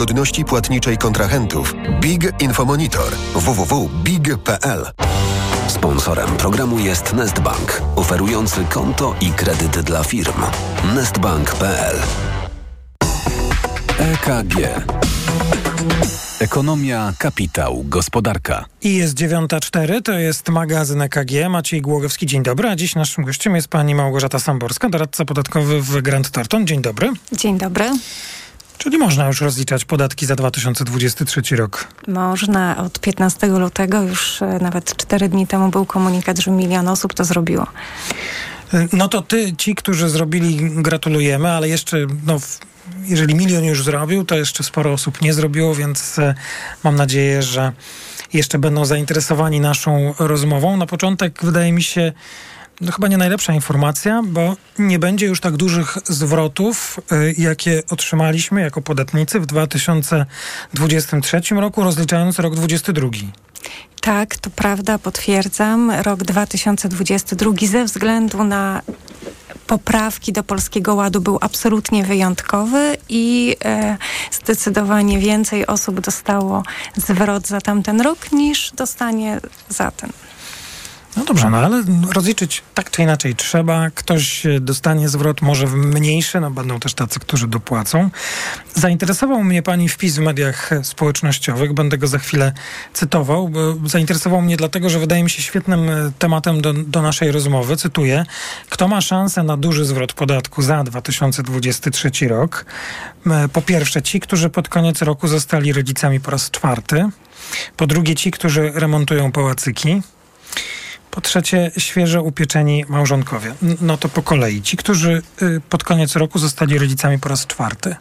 godności płatniczej kontrahentów. Big Infomonitor www.big.pl Sponsorem programu jest Nestbank, oferujący konto i kredyt dla firm. Nestbank.pl EKG Ekonomia, kapitał, gospodarka. I jest 9.04, to jest magazyn EKG. Maciej Głogowski, dzień dobry. A dziś naszym gościem jest pani Małgorzata Samborska, doradca podatkowy w Grant Thornton. Dzień dobry. Dzień dobry. Czyli można już rozliczać podatki za 2023 rok? Można. Od 15 lutego już e, nawet 4 dni temu był komunikat, że milion osób to zrobiło. No to ty, ci, którzy zrobili, gratulujemy, ale jeszcze, no, jeżeli milion już zrobił, to jeszcze sporo osób nie zrobiło, więc e, mam nadzieję, że jeszcze będą zainteresowani naszą rozmową. Na początek wydaje mi się, no chyba nie najlepsza informacja, bo nie będzie już tak dużych zwrotów, y, jakie otrzymaliśmy jako podatnicy w 2023 roku, rozliczając rok 2022. Tak, to prawda, potwierdzam. Rok 2022 ze względu na poprawki do Polskiego Ładu był absolutnie wyjątkowy i e, zdecydowanie więcej osób dostało zwrot za tamten rok niż dostanie za ten. No dobrze, no ale rozliczyć tak czy inaczej trzeba. Ktoś dostanie zwrot może mniejszy, no będą też tacy, którzy dopłacą. Zainteresował mnie pani wpis w mediach społecznościowych, będę go za chwilę cytował. Zainteresował mnie dlatego, że wydaje mi się świetnym tematem do, do naszej rozmowy. Cytuję. Kto ma szansę na duży zwrot podatku za 2023 rok? Po pierwsze, ci, którzy pod koniec roku zostali rodzicami po raz czwarty. Po drugie, ci, którzy remontują pałacyki. Po trzecie, świeżo upieczeni małżonkowie. No to po kolei. Ci, którzy y, pod koniec roku zostali rodzicami po raz czwarty.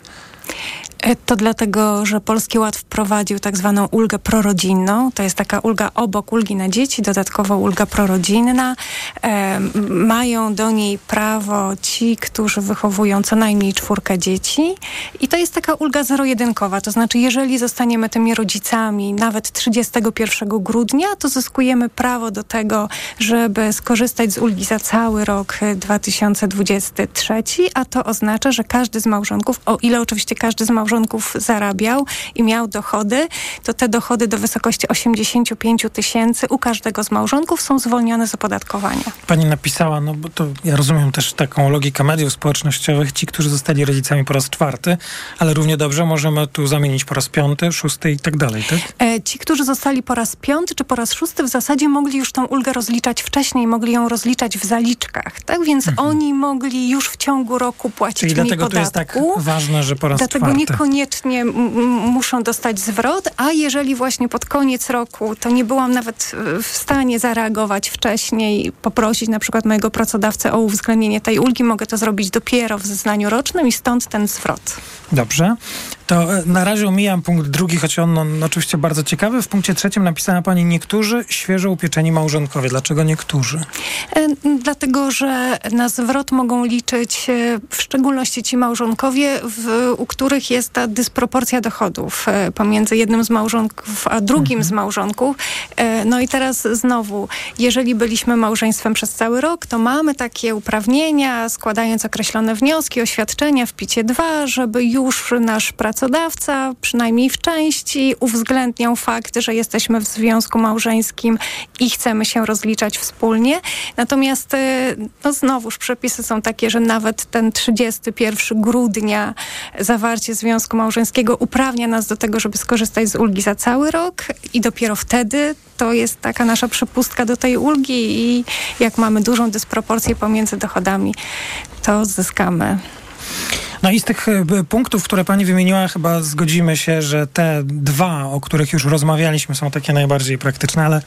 E, to dlatego, że Polski Ład wprowadził tak zwaną ulgę prorodzinną. To jest taka ulga obok ulgi na dzieci, dodatkowo ulga prorodzinna. E, mają do niej prawo ci, którzy wychowują co najmniej czwórkę dzieci. I to jest taka ulga zero-jedynkowa. To znaczy, jeżeli zostaniemy tymi rodzicami nawet 31 grudnia, to zyskujemy prawo do tego, żeby skorzystać z ulgi za cały rok 2023, a to oznacza, że każdy z małżonków, o ile oczywiście każdy z małżonków małżonków zarabiał i miał dochody, to te dochody do wysokości 85 tysięcy u każdego z małżonków są zwolnione z opodatkowania. Pani napisała, no bo to ja rozumiem też taką logikę mediów społecznościowych, ci, którzy zostali rodzicami po raz czwarty, ale równie dobrze możemy tu zamienić po raz piąty, szósty i tak dalej, tak? E, ci, którzy zostali po raz piąty czy po raz szósty w zasadzie mogli już tą ulgę rozliczać wcześniej, mogli ją rozliczać w zaliczkach, tak? Więc mhm. oni mogli już w ciągu roku płacić Czyli mniej dlatego podatku. to jest tak ważne, że po raz dlatego czwarty. Nie koniecznie muszą dostać zwrot, a jeżeli właśnie pod koniec roku to nie byłam nawet w stanie zareagować wcześniej, poprosić na przykład mojego pracodawcę o uwzględnienie tej ulgi, mogę to zrobić dopiero w zeznaniu rocznym i stąd ten zwrot. Dobrze. To e, na razie omijam punkt drugi, choć on no, oczywiście bardzo ciekawy. W punkcie trzecim napisała pani niektórzy świeżo upieczeni małżonkowie. Dlaczego niektórzy? E, dlatego, że na zwrot mogą liczyć e, w szczególności ci małżonkowie, w, u których jest ta dysproporcja dochodów pomiędzy jednym z małżonków a drugim mhm. z małżonków. No i teraz znowu, jeżeli byliśmy małżeństwem przez cały rok, to mamy takie uprawnienia, składając określone wnioski, oświadczenia w picie 2, żeby już nasz pracownik pracodawca, przynajmniej w części, uwzględniał fakt, że jesteśmy w związku małżeńskim i chcemy się rozliczać wspólnie. Natomiast y, no znowuż przepisy są takie, że nawet ten 31 grudnia zawarcie związku małżeńskiego uprawnia nas do tego, żeby skorzystać z ulgi za cały rok i dopiero wtedy to jest taka nasza przepustka do tej ulgi i jak mamy dużą dysproporcję pomiędzy dochodami, to zyskamy no i z tych e, punktów, które pani wymieniła, chyba zgodzimy się, że te dwa, o których już rozmawialiśmy, są takie najbardziej praktyczne, ale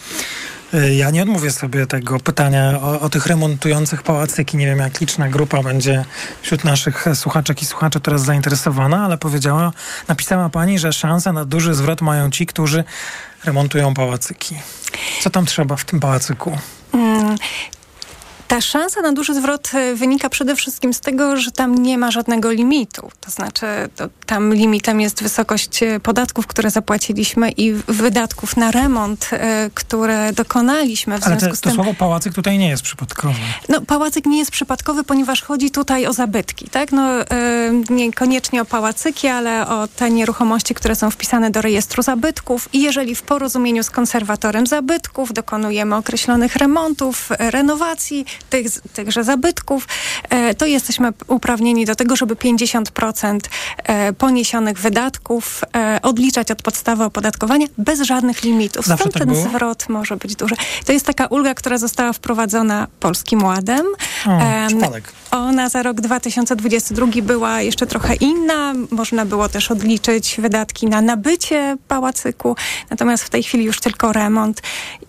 e, ja nie odmówię sobie tego pytania o, o, tych remontujących pałacyki. Nie wiem, jak liczna grupa będzie wśród naszych słuchaczek i słuchaczy teraz zainteresowana, ale powiedziała, napisała pani, że szanse na duży zwrot mają ci, którzy remontują pałacyki. Co tam trzeba w tym pałacyku? Mm, Ta szansa na duży zwrot e, wynika przede wszystkim z tego, że tam nie ma żadnego limitu. To znaczy, to tam limitem jest wysokość e, podatków, które zapłaciliśmy i wydatków na remont, e, które dokonaliśmy. W Ale związku te, z to tym, słowo pałacyk tutaj nie jest przypadkowe. no, pałacyk nie jest przypadkowy, ponieważ chodzi tutaj o zabytki, tak? No, niekoniecznie o pałacyki, ale o te nieruchomości, które są wpisane do rejestru zabytków i jeżeli w porozumieniu z konserwatorem zabytków dokonujemy określonych remontów, renowacji tych, tychże zabytków, e, to jesteśmy uprawnieni do tego, żeby 50% e, poniesionych wydatków e, odliczać od podstawy opodatkowania bez żadnych limitów. Zawsze Stąd tak ten było? zwrot może być duży. To jest taka ulga, która została wprowadzona Polskim Ładem. O, ona za rok 2022 była jeszcze trochę inna. Można było też odliczyć wydatki na nabycie pałacyku. Natomiast w tej chwili już tylko remont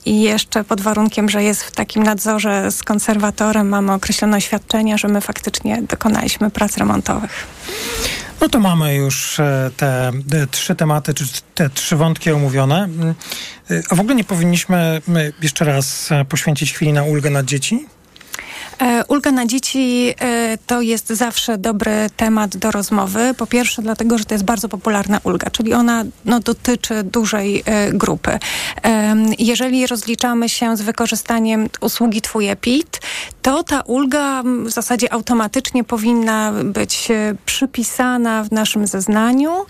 i jeszcze pod warunkiem, że jest w takim nadzorze z konserwatorem, mamy określone oświadczenia, że my faktycznie dokonaliśmy prac remontowych. No to mamy już e, te, trzy tematy, czy te trzy wątki omówione. Mm, y, A w ogóle nie powinniśmy my jeszcze raz e, poświęcić chwili na ulgę na dzieci? E, Ulga na dzieci e, to jest zawsze dobry temat do rozmowy. Po pierwsze dlatego, że to jest bardzo popularna ulga, czyli ona no, dotyczy dużej e, grupy. Jeżeli rozliczamy się z wykorzystaniem usługi Twój EPIT, to ta ulga w zasadzie automatycznie powinna być przypisana w naszym zeznaniu,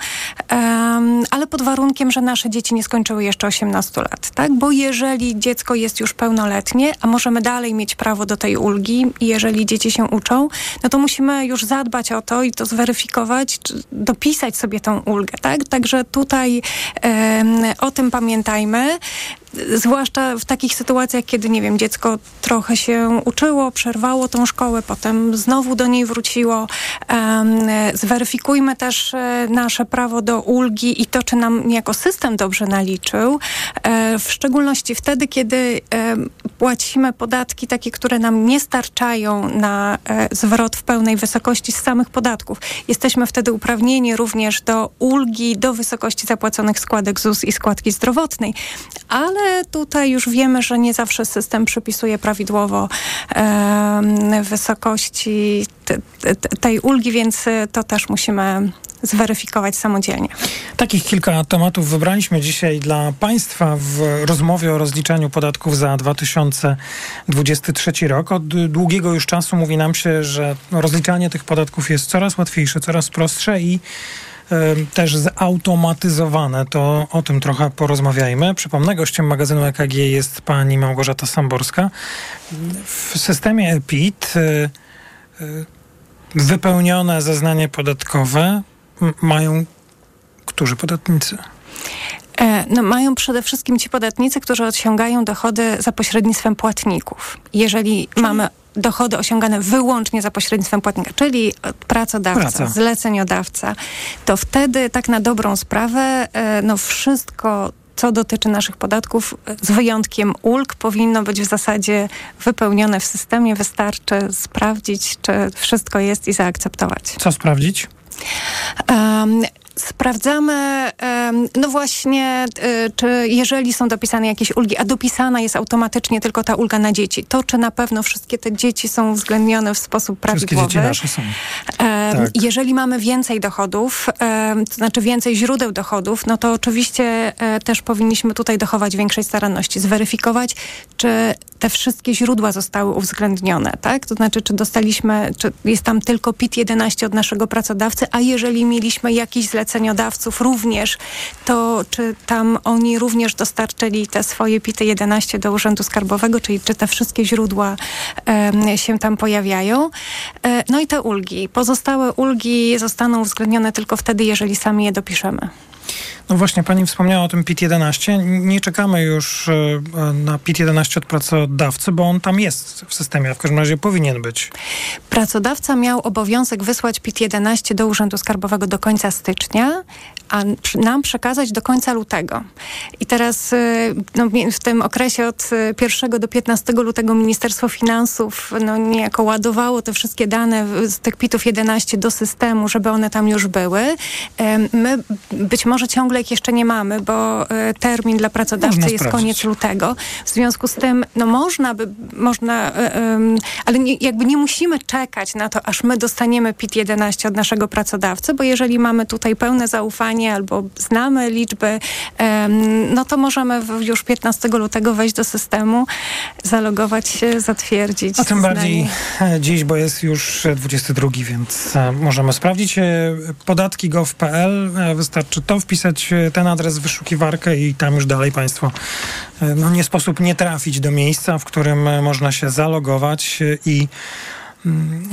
ale pod warunkiem, że nasze dzieci nie skończyły jeszcze 18 lat, tak? Bo jeżeli dziecko jest już pełnoletnie, a możemy dalej mieć prawo do tej ulgi i jeżeli dzieci się uczą, no to musimy już zadbać o to i to zweryfikować, dopisać sobie tą ulgę, tak? Także tutaj o tym pamiętajmy. Zwłaszcza w takich sytuacjach, kiedy, nie wiem, dziecko trochę się uczyło, przerwało tą szkołę, potem znowu do niej wróciło. Zweryfikujmy też e, nasze prawo do ulgi i to, czy nam niejako system dobrze naliczył. E, w szczególności wtedy, kiedy e, płacimy podatki takie, które nam nie starczają na zwrot w pełnej wysokości z samych podatków. Jesteśmy wtedy uprawnieni również do ulgi do wysokości zapłaconych składek ZUS i składki zdrowotnej. Ale tutaj już wiemy, że nie zawsze system przypisuje prawidłowo wysokości te, te, tej ulgi, więc to też musimy zweryfikować samodzielnie. Takich kilka tematów wybraliśmy dzisiaj dla Państwa w rozmowie o rozliczaniu podatków za 2023 rok. Od długiego już czasu mówi nam się, że rozliczanie tych podatków jest coraz łatwiejsze, coraz prostsze i też zautomatyzowane. To o tym trochę porozmawiajmy. Przypomnę, gościem magazynu EKG jest pani Małgorzata Samborska. W systemie EPIT e, e, wypełnione zeznanie podatkowe mają którzy podatnicy? E, No, mają przede wszystkim ci podatnicy, którzy osiągają dochody za pośrednictwem płatników. Jeżeli mamy dochody osiągane wyłącznie za pośrednictwem płatnika, czyli pracodawca, Praca. zleceniodawca, to wtedy tak na dobrą sprawę e, no wszystko co dotyczy naszych podatków, z wyjątkiem ulg, powinno być w zasadzie wypełnione w systemie. Wystarczy sprawdzić, czy wszystko jest i zaakceptować. Co sprawdzić? Um, Sprawdzamy, no właśnie, y, czy jeżeli są dopisane jakieś ulgi, a dopisana jest automatycznie tylko ta ulga na dzieci, to czy na pewno wszystkie te dzieci są uwzględnione w sposób Wszystkie prawidłowy? dzieci nasze są. Tak. Jeżeli mamy więcej dochodów, to znaczy więcej źródeł dochodów, no to oczywiście e, też powinniśmy tutaj dochować większej staranności, zweryfikować, czy te wszystkie źródła zostały uwzględnione, tak? To znaczy, czy dostaliśmy, czy jest tam tylko PIT-11 od naszego pracodawcy, a jeżeli mieliśmy jakichś zleceniodawców również, to czy tam oni również dostarczyli te swoje PIT-11 do Urzędu Skarbowego, czyli czy te wszystkie źródła się tam pojawiają. E, no i te ulgi. Pozostałe ulgi zostaną uwzględnione tylko wtedy, jeżeli sami je dopiszemy. No właśnie, pani wspomniała o tym PIT-11. Nie czekamy już e, na PIT-11 od pracodawcy, bo on tam jest w systemie, a w każdym razie powinien być. Pracodawca miał obowiązek wysłać PIT-11 do Urzędu Skarbowego do końca stycznia, a nam przekazać do końca lutego. I teraz no, w tym okresie od 1 do 15 lutego Ministerstwo Finansów no, niejako ładowało te wszystkie dane z tych PIT-ów 11 do systemu, żeby one tam już były. My być może ciągle ich jeszcze nie mamy, bo termin dla pracodawcy można jest sprawdzić. koniec lutego. W związku z tym no, można by, można, ale nie, jakby nie musimy czekać na to, aż my dostaniemy PIT 11 od naszego pracodawcy, bo jeżeli mamy tutaj pełne zaufanie albo znamy liczby, no to możemy już 15 lutego wejść do systemu, zalogować się, zatwierdzić. A tym bardziej e, dziś, bo jest już 22, więc e, możemy sprawdzić. E, podatki gov.pl, wystarczy to wpisać, ten adres w wyszukiwarkę i tam już dalej Państwo no, nie sposób nie trafić do miejsca, w którym można się zalogować i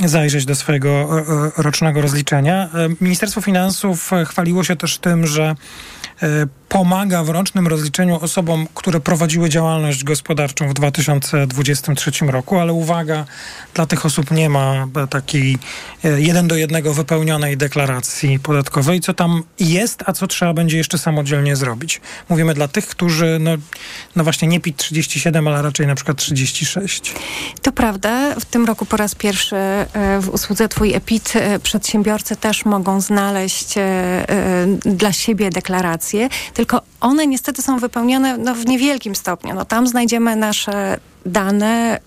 zajrzeć do swojego e, e, rocznego rozliczenia. E, Ministerstwo Finansów chwaliło się też tym, że pomaga w rocznym rozliczeniu osobom, które prowadziły działalność gospodarczą w 2023 roku, ale uwaga, dla tych osób nie ma takiej jeden do jednego wypełnionej deklaracji podatkowej, co tam jest, a co trzeba będzie jeszcze samodzielnie zrobić. Mówimy dla tych, którzy no, no właśnie nie PIT 37, ale raczej na przykład 36. To prawda. W tym roku po raz pierwszy e, w usłudze Twój EPIT e, przedsiębiorcy też mogą znaleźć e, dla siebie tylko one niestety są wypełnione no, w niewielkim stopniu. No, tam znajdziemy nasze dane,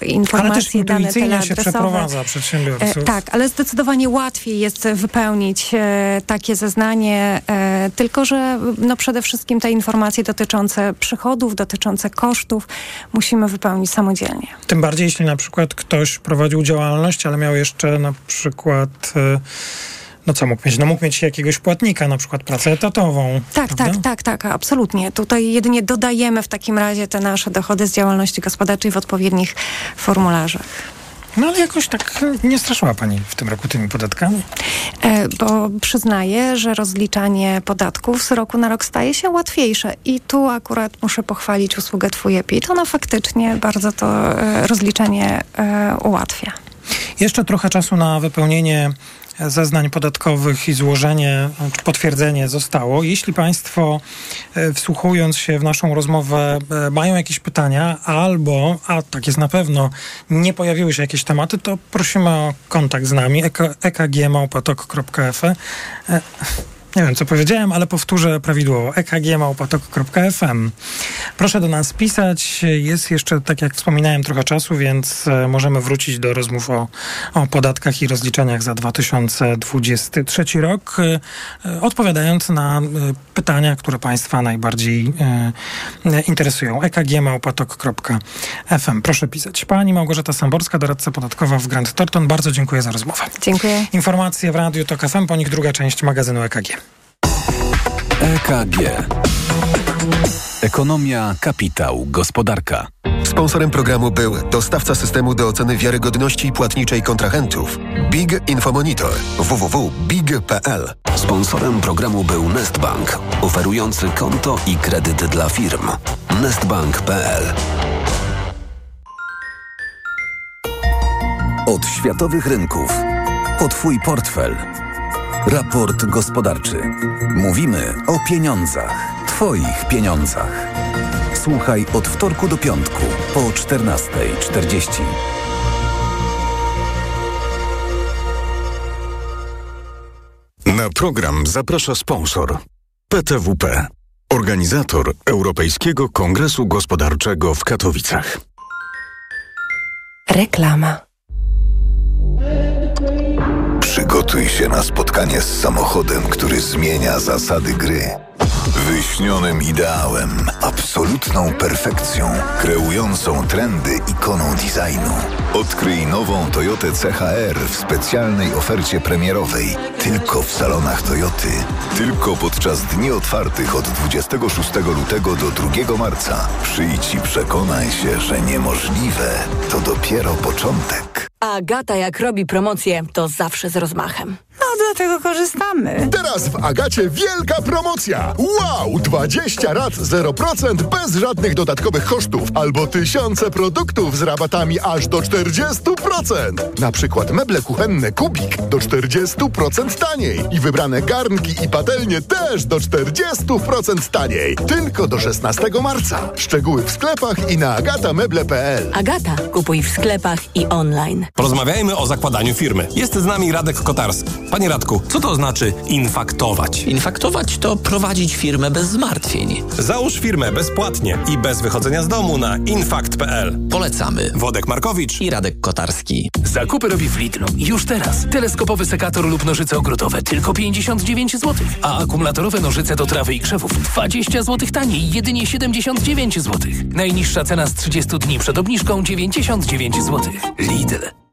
e, informacje, ale dane teleadresowe. się przeprowadza przedsiębiorców. E, tak, ale zdecydowanie łatwiej jest wypełnić e, takie zeznanie, e, tylko że no przede wszystkim te informacje dotyczące przychodów, dotyczące kosztów musimy wypełnić samodzielnie. Tym bardziej, jeśli na przykład ktoś prowadził działalność, ale miał jeszcze na przykład e, no co mógł mieć? No mógł mieć jakiegoś płatnika, na przykład pracę etatową. Tak, prawda? tak, tak, tak, absolutnie. Tutaj jedynie dodajemy w takim razie te nasze dochody z działalności gospodarczej w odpowiednich formularzach. No ale jakoś tak nie straszyła Pani w tym roku tymi podatkami? E, bo przyznaję, że rozliczanie podatków z roku na rok staje się łatwiejsze. I tu akurat muszę pochwalić usługę Twój EPIT. Ona faktycznie bardzo to e, rozliczenie e, ułatwia. Jeszcze trochę czasu na wypełnienie zeznań podatkowych i złożenie potwierdzenie zostało. Jeśli Państwo e, wsłuchując się w naszą rozmowę e, mają jakieś pytania albo, a tak jest na pewno, nie pojawiły się jakieś tematy, to prosimy o kontakt z nami ekgmałpatok.fm nie wiem, co powiedziałem, ale powtórzę prawidłowo. ekgmałpatok.fm. Proszę do nas pisać. Jest jeszcze, tak jak wspominałem, trochę czasu, więc e, możemy wrócić do rozmów o, o podatkach i rozliczeniach za 2023 rok, e, odpowiadając na e, pytania, które Państwa najbardziej interesują. ekgmałpatok.fm. Proszę pisać. Pani Małgorzata Samborska, doradca podatkowa w Grant Thornton. Bardzo dziękuję za rozmowę. Dziękuję. Informacje w Radiu TOK FM, po nich druga część magazynu EKG. EKG. Ekonomia, kapitał, gospodarka. Sponsorem programu był dostawca systemu do oceny wiarygodności płatniczej kontrahentów Big Infomonitor www.big.pl. Sponsorem programu był Nestbank, oferujący konto i kredyt dla firm. Nestbank.pl Od światowych rynków. O Twój portfel. Raport gospodarczy. Mówimy o pieniądzach. Twoich pieniądzach. Słuchaj od wtorku do piątku po 14.40. Na program zaprasza sponsor PTWP, organizator Europejskiego Kongresu Gospodarczego w Katowicach. Reklama. Przygotuj się na spotkanie z samochodem, który zmienia zasady gry. Wyśnionym ideałem, absolutną perfekcją, kreującą trendy ikoną designu. Odkryj nową Toyotę CHR w specjalnej ofercie premierowej. Tylko w salonach Toyoty. Tylko podczas dni otwartych od 26 lutego do 2 marca. Przyjdź i przekonaj się, że niemożliwe to dopiero początek. Agata jak robi promocję, to zawsze z rozmachem. No dlatego korzystamy. Teraz w Agacie wielka promocja. Wow! 20 rat 0% bez żadnych dodatkowych kosztów albo tysiące produktów z rabatami aż do 40%. Na przykład meble kuchenne Kubik do 40% taniej i wybrane garnki i patelnie też do 40% taniej. Tylko do 16 marca. Szczegóły w sklepach i na agatameble.pl. Agata, kupuj w sklepach i online. Porozmawiajmy o zakładaniu firmy. Jest z nami Radek Kotarski. Panie Radku, co to znaczy infaktować? Infaktować to prowadzić firmę bez zmartwień. Załóż firmę bezpłatnie i bez wychodzenia z domu na infakt.pl. Polecamy. Wodek Markowicz i Radek Kotarski. Zakupy robi w Lidlu. Już teraz. Teleskopowy sekator lub nożyce ogrodowe tylko 59 zł, a akumulatorowe nożyce do trawy i krzewów 20 zł taniej, jedynie 79 zł. Najniższa cena z 30 dni przed obniżką 99 zł. Lidl.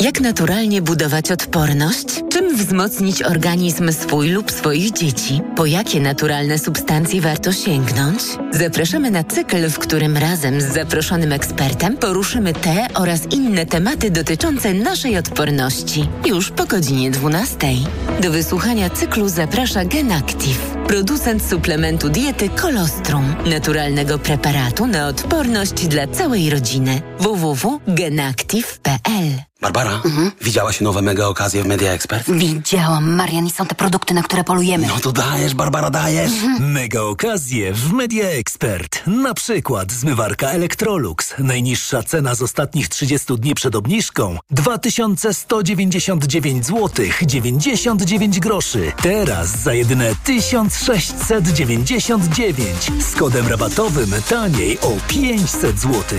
Jak naturalnie budować odporność? Czym wzmocnić organizm swój lub swoich dzieci? Po jakie naturalne substancje warto sięgnąć? Zapraszamy na cykl, w którym razem z zaproszonym ekspertem poruszymy te oraz inne tematy dotyczące naszej odporności. Już po godzinie 12. Do wysłuchania cyklu zaprasza GenActive, producent suplementu diety Kolostrum, naturalnego preparatu na odporność dla całej rodziny. www.genactive.pl Barbara, mhm. widziałaś nowe mega okazje w Media Expert? Widziałam, Marian, i są te produkty, na które polujemy. No to dajesz, Barbara, dajesz. Mhm. Mega okazje w Media Expert. Na przykład zmywarka Electrolux. Najniższa cena z ostatnich 30 dni przed obniżką 2199 zł 99 groszy. Teraz za jedyne 1699 z kodem rabatowym taniej o 500 zł.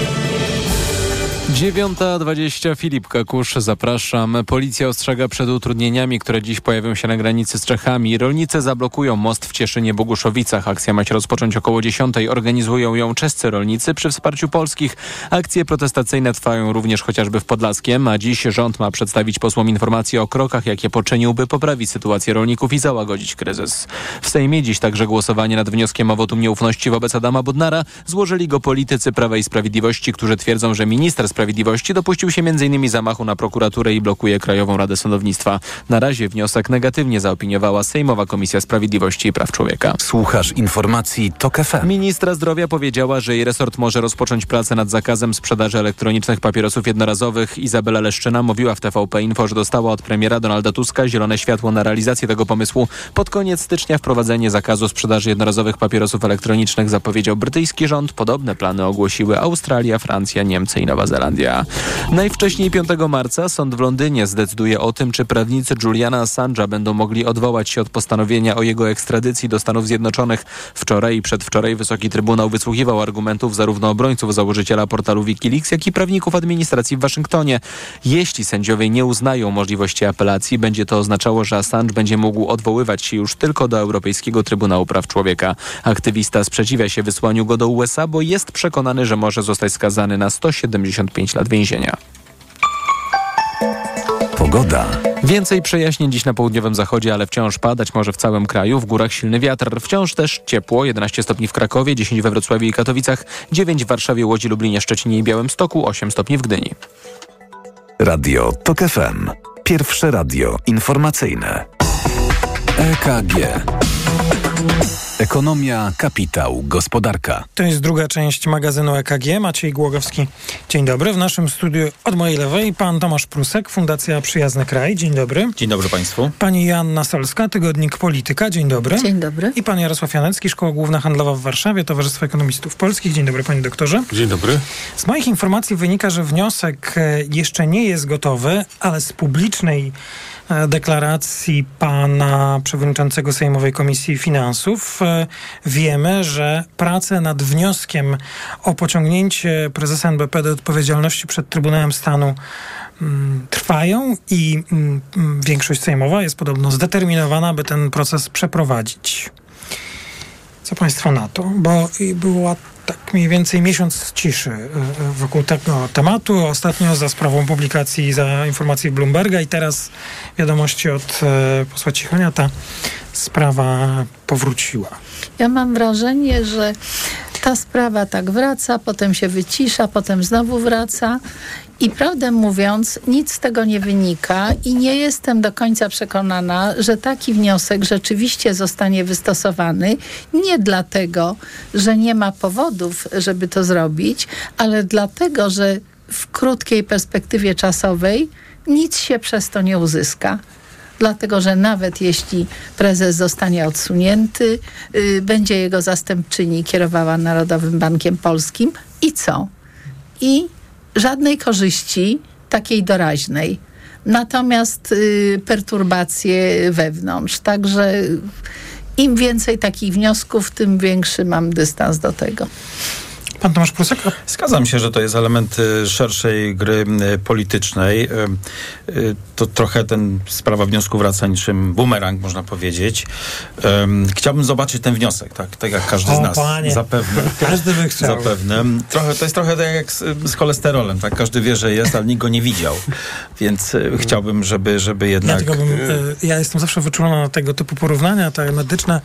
9.20 Filip Kakusz, zapraszam. Policja ostrzega przed utrudnieniami, które dziś pojawią się na granicy z Czechami. Rolnicy zablokują most w Cieszynie-Boguszowicach. Akcja ma się rozpocząć około 10. Organizują ją czescy rolnicy przy wsparciu polskich. Akcje protestacyjne trwają również chociażby w Podlaskiem, a dziś rząd ma przedstawić posłom informacje o krokach, jakie poczynił, by poprawić sytuację rolników i załagodzić kryzys. W Sejmie dziś także głosowanie nad wnioskiem o wotum nieufności wobec Adama Budnara. Złożyli go politycy Prawa i Sprawiedliwości, którzy twierdzą, że minister Sprawiedliwości dopuścił się m.in. zamachu na prokuraturę i blokuje Krajową Radę Sądownictwa. Na razie wniosek negatywnie zaopiniowała Sejmowa Komisja Sprawiedliwości i Praw Człowieka. Słuchasz informacji TOK FM. Ministra zdrowia powiedziała, że jej resort może rozpocząć pracę nad zakazem sprzedaży elektronicznych papierosów jednorazowych. Izabela Leszczyna mówiła w TVP Info, że dostała od premiera Donalda Tuska zielone światło na realizację tego pomysłu. Pod koniec stycznia wprowadzenie zakazu sprzedaży jednorazowych papierosów elektronicznych zapowiedział brytyjski rząd. Podobne plany ogłosiły Australia, Francja, Niemcy i Nowa Zelandia. Najwcześniej 5 marca sąd w Londynie zdecyduje o tym, czy prawnicy Juliana Assange'a będą mogli odwołać się od postanowienia o jego ekstradycji do Stanów Zjednoczonych. Wczoraj i przedwczoraj Wysoki Trybunał wysłuchiwał argumentów zarówno obrońców założyciela portalu Wikileaks, jak i prawników administracji w Waszyngtonie. Jeśli sędziowie nie uznają możliwości apelacji, będzie to oznaczało, że Assange będzie mógł odwoływać się już tylko do Europejskiego Trybunału Praw Człowieka. Aktywista sprzeciwia się wysłaniu go do USA, bo jest przekonany, że może zostać skazany na 175 lat więzienia. Pogoda. Więcej przejaśnień dziś na południowym zachodzie, ale wciąż padać może w całym kraju. W górach silny wiatr. Wciąż też ciepło. 11 stopni w Krakowie, 10 we Wrocławiu i Katowicach, 9 w Warszawie, Łodzi, Lublinie, Szczecinie i Białymstoku, 8 stopni w Gdyni. Radio TOK FM. Pierwsze radio informacyjne. EKG. Ekonomia, kapitał, gospodarka. To jest druga część magazynu EKG. Maciej Głogowski. Dzień dobry. W naszym studiu od mojej lewej pan Tomasz Prusek, Fundacja Przyjazny Kraj. Dzień dobry. Dzień dobry państwu. Pani Joanna Solska, Tygodnik Polityka. Dzień dobry. Dzień dobry. I pan Jarosław Janecki, Szkoła Główna Handlowa w Warszawie, Towarzystwo Ekonomistów Polskich. Dzień dobry panie doktorze. Dzień dobry. Z moich informacji wynika, że wniosek jeszcze nie jest gotowy, ale z publicznej e, deklaracji pana przewodniczącego Sejmowej Komisji Finansów e, wiemy, że prace nad wnioskiem o pociągnięcie prezesa NBP do odpowiedzialności przed Trybunałem Stanu mm, trwają i mm, mm, większość sejmowa jest podobno zdeterminowana, by ten proces przeprowadzić. Co Państwo na to? Bo była tak mniej więcej miesiąc ciszy e, e, wokół tego tematu. Ostatnio za sprawą publikacji za informacji Bloomberga i teraz wiadomości od e, posła Cichonia ta sprawa powróciła. Ja mam wrażenie, że ta sprawa tak wraca, potem się wycisza, potem znowu wraca. I prawdę mówiąc, nic z tego nie wynika i nie jestem do końca przekonana, że taki wniosek rzeczywiście zostanie wystosowany. Nie dlatego, że nie ma powodów, żeby to zrobić, ale dlatego, że w krótkiej perspektywie czasowej nic się przez to nie uzyska dlatego że nawet jeśli prezes zostanie odsunięty, yy, będzie jego zastępczyni kierowała Narodowym Bankiem Polskim i co? I żadnej korzyści takiej doraźnej. Natomiast yy, perturbacje wewnątrz. Także im więcej takich wniosków, tym większy mam dystans do tego. Pan Tomasz Prusek? Zgadzam się, że to jest element y, szerszej gry y, politycznej. Y, to trochę ten sprawa wniosku wraca niczym bumerang, można powiedzieć. Chciałbym zobaczyć ten wniosek, tak, tak jak każdy o, z nas. Panie. Zapewne. Każdy by chciał. Zapewne. Trochę, to jest trochę tak jak z, z cholesterolem, tak? Każdy wie, że jest, ale nikt go nie widział. Więc chciałbym, żeby, żeby jednak... Ja, bym, ja jestem zawsze wyczulona na tego typu porównania, te medyczne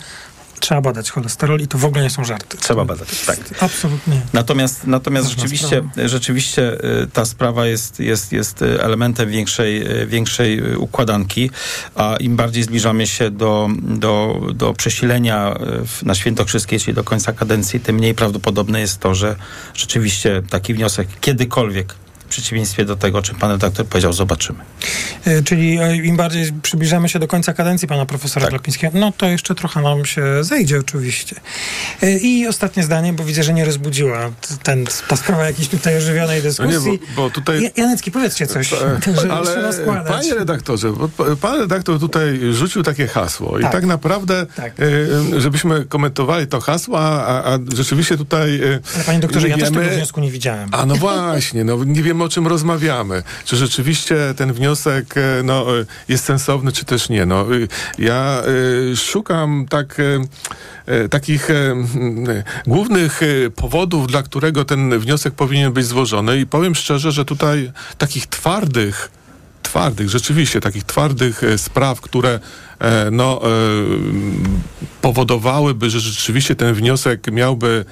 trzeba badać cholesterol i to w ogóle nie są żarty. Trzeba badać, tak. Absolutnie. Natomiast, natomiast rzeczywiście, rzeczywiście y, ta sprawa jest, jest, jest elementem większej, y, większej układanki, a im bardziej zbliżamy się do, do, do przesilenia y, na Świętokrzyskie, czyli do końca kadencji, tym mniej prawdopodobne jest to, że rzeczywiście taki wniosek kiedykolwiek w przeciwieństwie do tego, czym pan redaktor powiedział, zobaczymy. E, czyli e, im bardziej przybliżamy się do końca kadencji pana profesora tak. Glapińskiego, no to jeszcze trochę nam się zejdzie oczywiście. E, I ostatnie zdanie, bo widzę, że nie rozbudziła ten, ta sprawa jakiejś tutaj ożywionej dyskusji. No nie, bo, bo tutaj... Janecki, powiedzcie coś, że ale, trzeba składać. Panie redaktorze, pan redaktor tutaj rzucił takie hasło tak. i tak naprawdę, tak. żebyśmy komentowali to hasło, a, a rzeczywiście tutaj... Ale panie doktorze, ja też tego wniosku nie widziałem. A no właśnie, no nie wiem o czym rozmawiamy. Czy rzeczywiście ten wniosek e, no, e, jest sensowny, czy też nie. No, y, ja y, szukam tak takich głównych powodów, dla którego ten wniosek powinien być złożony i powiem szczerze, że tutaj takich twardych twardych, rzeczywiście takich twardych spraw, które no, powodowałyby, że rzeczywiście ten wniosek miałby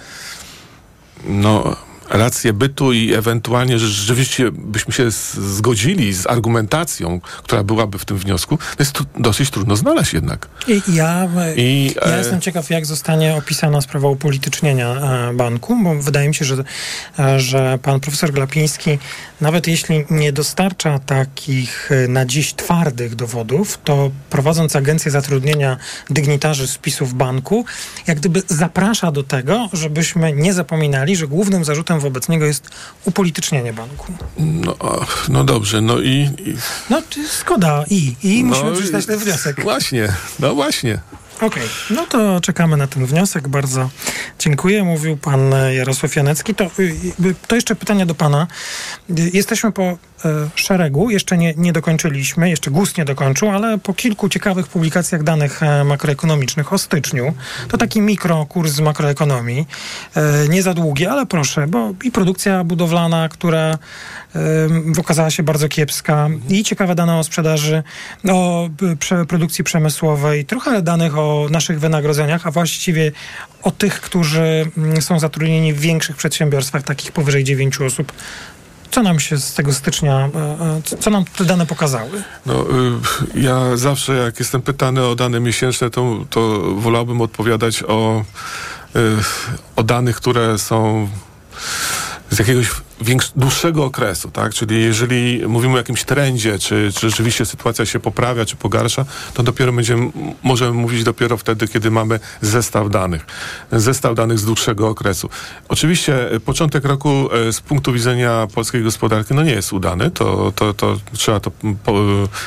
no, rację bytu i ewentualnie, że rzeczywiście byśmy się zgodzili z argumentacją, która byłaby w tym wniosku, to jest to dosyć trudno znaleźć jednak. I ja, I, ja e... jestem ciekaw, jak zostanie opisana sprawa upolitycznienia e, banku, bo wydaje mi się, że, e, że pan profesor Glapiński, nawet jeśli nie dostarcza takich e, na dziś twardych dowodów, to prowadząc agencję zatrudnienia dygnitarzy spisów banku, jak gdyby zaprasza do tego, żebyśmy nie zapominali, że głównym zarzutem zarzutem wobec niego jest upolitycznienie banku. No, no dobrze, no i... i... No szkoda, i, i no musimy przeczytać ten wniosek. Właśnie, no właśnie. Okej, okay. no to czekamy na ten wniosek. Bardzo dziękuję. Mówił pan Jarosław Janecki. To, y, to jeszcze pytanie do pana. Jesteśmy po szeregu, jeszcze nie, nie dokończyliśmy, jeszcze GUS nie dokończył, ale po kilku ciekawych publikacjach danych e, makroekonomicznych o styczniu, to taki mikrokurs z makroekonomii, e, nie za długi, ale proszę, bo i produkcja budowlana, która okazała się bardzo kiepska i ciekawe dane o sprzedaży, o produkcji przemysłowej, trochę danych o naszych wynagrodzeniach, a właściwie o tych, którzy są zatrudnieni w większych przedsiębiorstwach, takich powyżej 9 osób. Co nam się z tego stycznia, e, e, co nam te dane pokazały? No, y, ja zawsze jak jestem pytany o dane miesięczne, to, to wolałbym odpowiadać o, y, o danych, które są z jakiegoś większ, dłuższego okresu, tak? Czyli jeżeli mówimy o jakimś trendzie, czy, czy rzeczywiście sytuacja się poprawia, czy pogarsza, to dopiero będziemy, możemy mówić dopiero wtedy, kiedy mamy zestaw danych. Zestaw danych z dłuższego okresu. Oczywiście e, początek roku e, z punktu widzenia polskiej gospodarki no nie jest udany, to, to, to trzeba to po,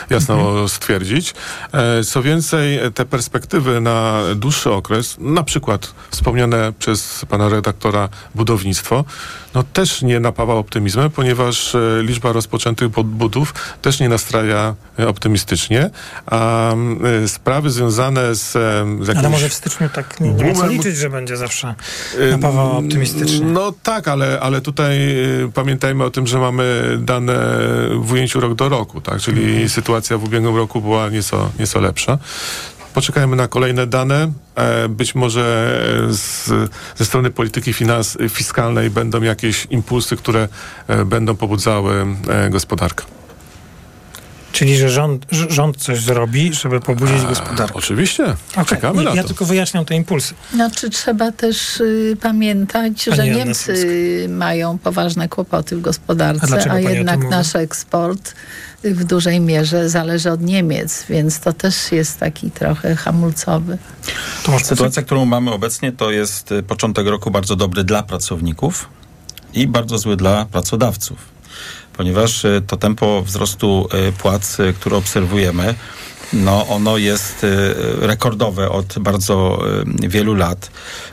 jasno mhm. stwierdzić. E, co więcej, te perspektywy na dłuższy okres, na przykład wspomniane przez pana redaktora budownictwo, no też nie napawa optymizmem, ponieważ e, liczba rozpoczętych budów też nie nastraja e, optymistycznie, a e, sprawy związane z, z jakimś... Ale może w styczniu tak nie, nie ma co liczyć, że będzie zawsze napawała optymistycznie. No tak, ale, ale tutaj pamiętajmy o tym, że mamy dane w ujęciu rok do roku, tak? Czyli mhm. sytuacja w ubiegłym roku była nieco, nieco lepsza. Poczekajmy na kolejne dane. E, być może z, ze strony polityki finans, fiskalnej będą jakieś impulsy, które e, będą pobudzały e, gospodarkę. Czyli, że rząd, rząd coś zrobi, żeby pobudzić gospodarkę. Oczywiście. Okay. Czekamy ja, na ja tylko wyjaśniam te impulsy. Znaczy trzeba też y, pamiętać, Pani że Niemcy mają poważne kłopoty w gospodarce, a, a jednak nasz eksport w dużej mierze zależy od Niemiec, więc to też jest taki trochę hamulcowy. To Sytuacja, którą mamy obecnie, to jest y, początek roku bardzo dobry dla pracowników i bardzo zły dla pracodawców, ponieważ y, to tempo wzrostu y, płac, które obserwujemy, no ono jest rekordowe od bardzo wielu lat.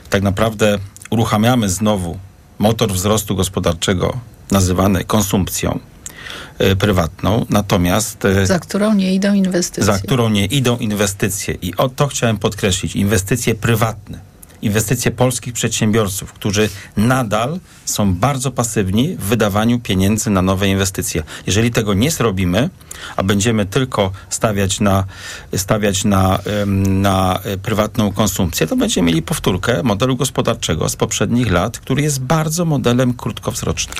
Tak naprawdę uruchamiamy znowu motor wzrostu gospodarczego nazywany konsumpcją prywatną, natomiast... E, za którą nie idą inwestycje. Za którą nie idą inwestycje. I o to chciałem podkreślić. Inwestycje prywatne. Inwestycje polskich przedsiębiorców, którzy nadal są bardzo pasywni w wydawaniu pieniędzy na nowe inwestycje. Jeżeli tego nie zrobimy, a będziemy tylko stawiać na, stawiać na, na prywatną konsumpcję, to będziemy mieli powtórkę modelu gospodarczego z poprzednich lat, który jest bardzo modelem krótkowzrocznym.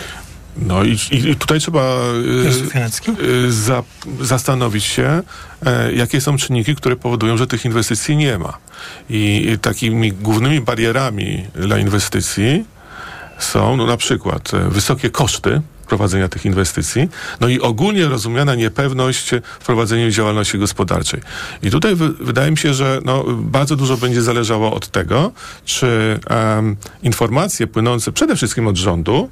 No i, i tutaj trzeba y, y, za, zastanowić się, e, jakie są czynniki, które powodują, że tych inwestycji nie ma. I, i takimi głównymi barierami dla inwestycji są no, na przykład e, wysokie koszty prowadzenia tych inwestycji, no i ogólnie rozumiana niepewność w prowadzeniu działalności gospodarczej. I tutaj wydaje mi się, że no, bardzo dużo będzie zależało od tego, czy um, informacje płynące przede wszystkim od rządu,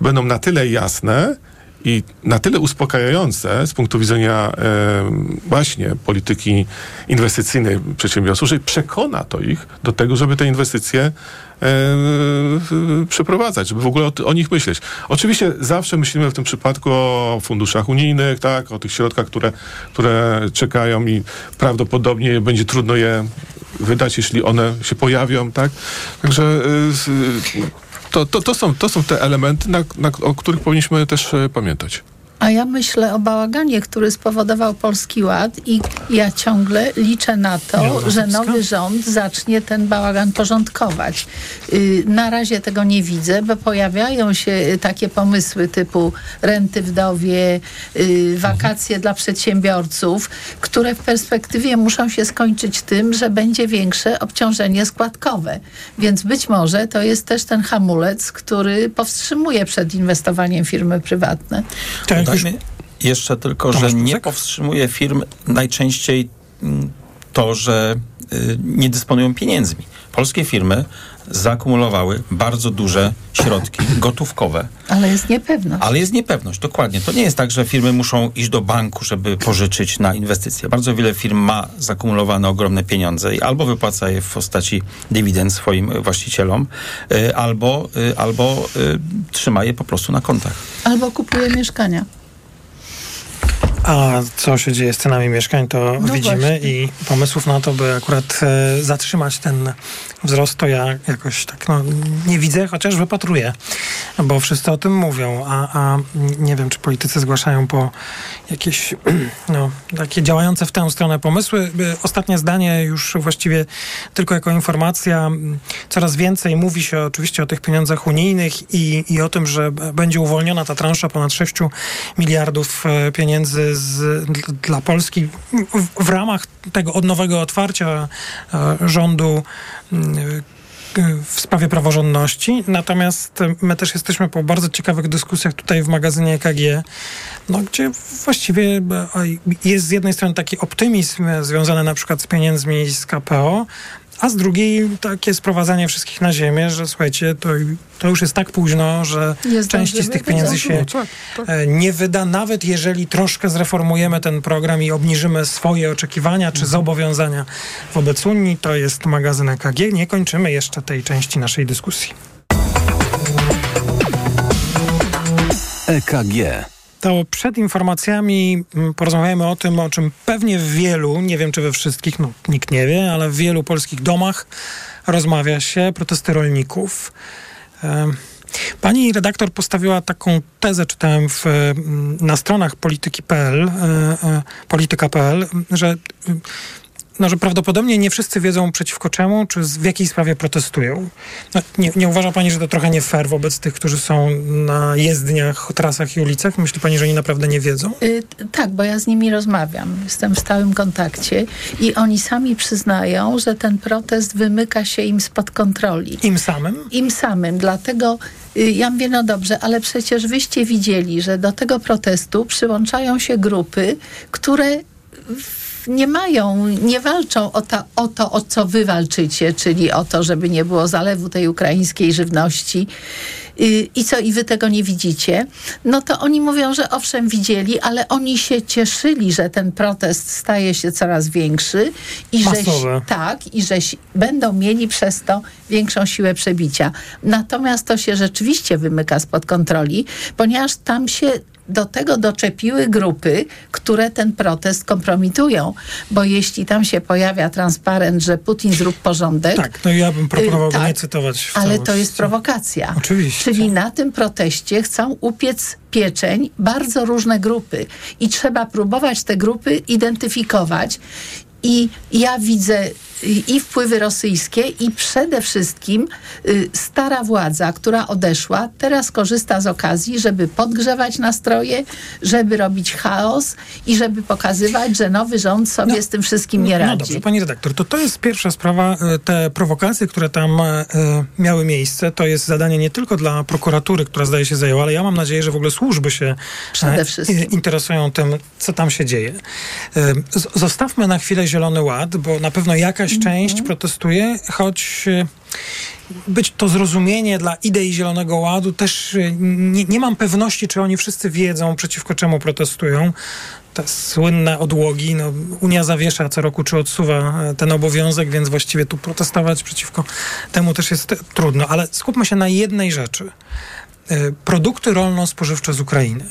będą na tyle jasne i na tyle uspokajające z punktu widzenia e, właśnie polityki inwestycyjnej przedsiębiorców, że przekona to ich do tego, żeby te inwestycje przeprowadzać, żeby w ogóle o, o, nich myśleć. Oczywiście zawsze myślimy w tym przypadku o funduszach unijnych, tak, o tych środkach, które, które czekają i prawdopodobnie będzie trudno je wydać, jeśli one się pojawią, tak. Także e, to, to, to, są, to są te elementy, na, na, o których powinniśmy też e, pamiętać. A ja myślę o bałaganie, który spowodował Polski Ład i ja ciągle liczę na to, że nowy rząd zacznie ten bałagan porządkować. Y, na razie tego nie widzę, bo pojawiają się takie pomysły typu renty wdowie, y, wakacje dla przedsiębiorców, które w perspektywie muszą się skończyć tym, że będzie większe obciążenie składkowe. Więc być może to jest też ten hamulec, który powstrzymuje przed inwestowaniem firmy prywatne. Tak, Dodajmy jeszcze tylko, że nie powstrzymuje firm najczęściej mm, to, że y, nie dysponują pieniędzmi. Polskie firmy zaakumulowały bardzo duże środki gotówkowe. Ale jest niepewność. Ale jest niepewność, dokładnie. To nie jest tak, że firmy muszą iść do banku, żeby pożyczyć na inwestycje. Bardzo wiele firm ma zakumulowane ogromne pieniądze i albo wypłaca je w postaci dywidend swoim właścicielom, y, albo, y, albo trzyma je po prostu na kontach. Albo kupuje mieszkania. A co się dzieje z cenami mieszkań, to no widzimy właśnie. i pomysłów na to, by akurat e, zatrzymać ten wzrost, to ja jakoś tak no, nie widzę, chociaż wypatruję, bo wszyscy o tym mówią, a, a nie wiem, czy politycy zgłaszają po jakieś no, takie działające w tę stronę pomysły. Ostatnie zdanie już właściwie tylko jako informacja. Coraz więcej mówi się oczywiście o tych pieniądzach unijnych i, i o tym, że będzie uwolniona ta transza ponad 6 miliardów e, pieniędzy z, dla Polski w, w ramach tego od nowego otwarcia e, rządu w sprawie praworządności. Natomiast my też jesteśmy po bardzo ciekawych dyskusjach tutaj w magazynie EKG, no, gdzie właściwie jest z jednej strony taki optymizm związany na przykład z pieniędzmi z KPO, a z drugiej takie sprowadzanie wszystkich na ziemię, że słuchajcie, to, to już jest tak późno, że jest części z tych pieniędzy się no, tak, tak. E, nie wyda, nawet jeżeli troszkę zreformujemy ten program i obniżymy swoje oczekiwania czy mhm. zobowiązania wobec Unii. To jest magazyn EKG. Nie kończymy jeszcze tej części naszej dyskusji. EKG to przed informacjami mm, porozmawiamy o tym, o czym pewnie w wielu, nie wiem czy we wszystkich, no nikt nie wie, ale w wielu polskich domach rozmawia się protesty rolników. Pani redaktor postawiła taką tezę, czytałem w, mm, na stronach polityki.pl, e, e, polityka.pl, że no, że prawdopodobnie nie wszyscy wiedzą przeciwko czemu, czy w jakiej sprawie protestują. No, nie, nie, uważa pani, że to trochę nie fair wobec tych, którzy są na jezdniach, trasach i ulicach? Myśli pani, że oni naprawdę nie wiedzą? Yy, tak, bo ja z nimi rozmawiam. Jestem w stałym kontakcie i oni sami przyznają, że ten protest wymyka się im spod kontroli. Im samym? Im samym. Dlatego y, ja mówię, no dobrze, ale przecież wyście widzieli, że do tego protestu przyłączają się grupy, które nie mają, nie walczą o, ta, o to, o co wy walczycie, czyli o to, żeby nie było zalewu tej ukraińskiej żywności. Y, i co, i wy tego nie widzicie, no to oni mówią, że owszem widzieli, ale oni się cieszyli, że ten protest staje się coraz większy i że tak, i że będą mieli przez to większą siłę przebicia. Natomiast to się rzeczywiście wymyka spod kontroli, ponieważ tam się do tego doczepiły grupy, które ten protest kompromitują. Bo jeśli tam się pojawia transparent, że Putin zrób porządek. Tak, no ja bym proponował tak, nie cytować. ale to jest prowokacja. Oczywiście. Czyli na tym proteście chcą upiec pieczeń bardzo różne grupy i trzeba próbować te grupy identyfikować. I ja widzę i wpływy rosyjskie i przede wszystkim y, stara władza, która odeszła, teraz korzysta z okazji, żeby podgrzewać nastroje, żeby robić chaos i żeby pokazywać, że nowy rząd sobie no, z tym wszystkim nie no radzi. No dobrze, pani redaktor, to to jest pierwsza sprawa. Y, te prowokacje, które tam y, miały miejsce, to jest zadanie nie tylko dla prokuratury, która zdaje się zajęła, ale ja mam nadzieję, że w ogóle służby się interesują tym, co tam się dzieje. Zostawmy na chwilę Zielony Ład, bo na pewno jakaś jakaś część protestuje, choć e, być to zrozumienie dla idei Zielonego Ładu też e, nie, nie mam pewności, czy oni wszyscy wiedzą, przeciwko czemu protestują te słynne odłogi. No, Unia zawiesza co roku, czy odsuwa e, ten obowiązek, więc właściwie tu protestować przeciwko temu też jest trudno. Ale skupmy się na jednej rzeczy. Produkty rolno-spożywcze z Ukrainy.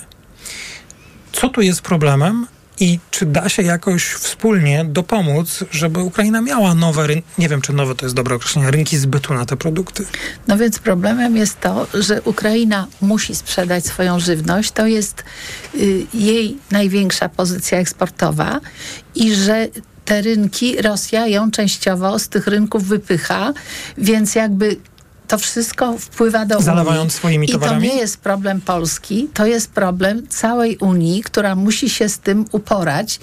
Co tu jest problemem? I czy da się jakoś wspólnie dopomóc, żeby Ukraina miała nowe, nie wiem czy nowe to jest dobre określenie, rynki zbytu na te produkty? No więc problemem jest to, że Ukraina musi sprzedać swoją żywność. To jest y, jej największa pozycja eksportowa i że te rynki Rosja ją częściowo z tych rynków wypycha, więc jakby to wszystko wpływa do Zalewając Unii. swoimi towarami? I to nie jest problem Polski, to jest problem całej Unii, która musi się z tym uporać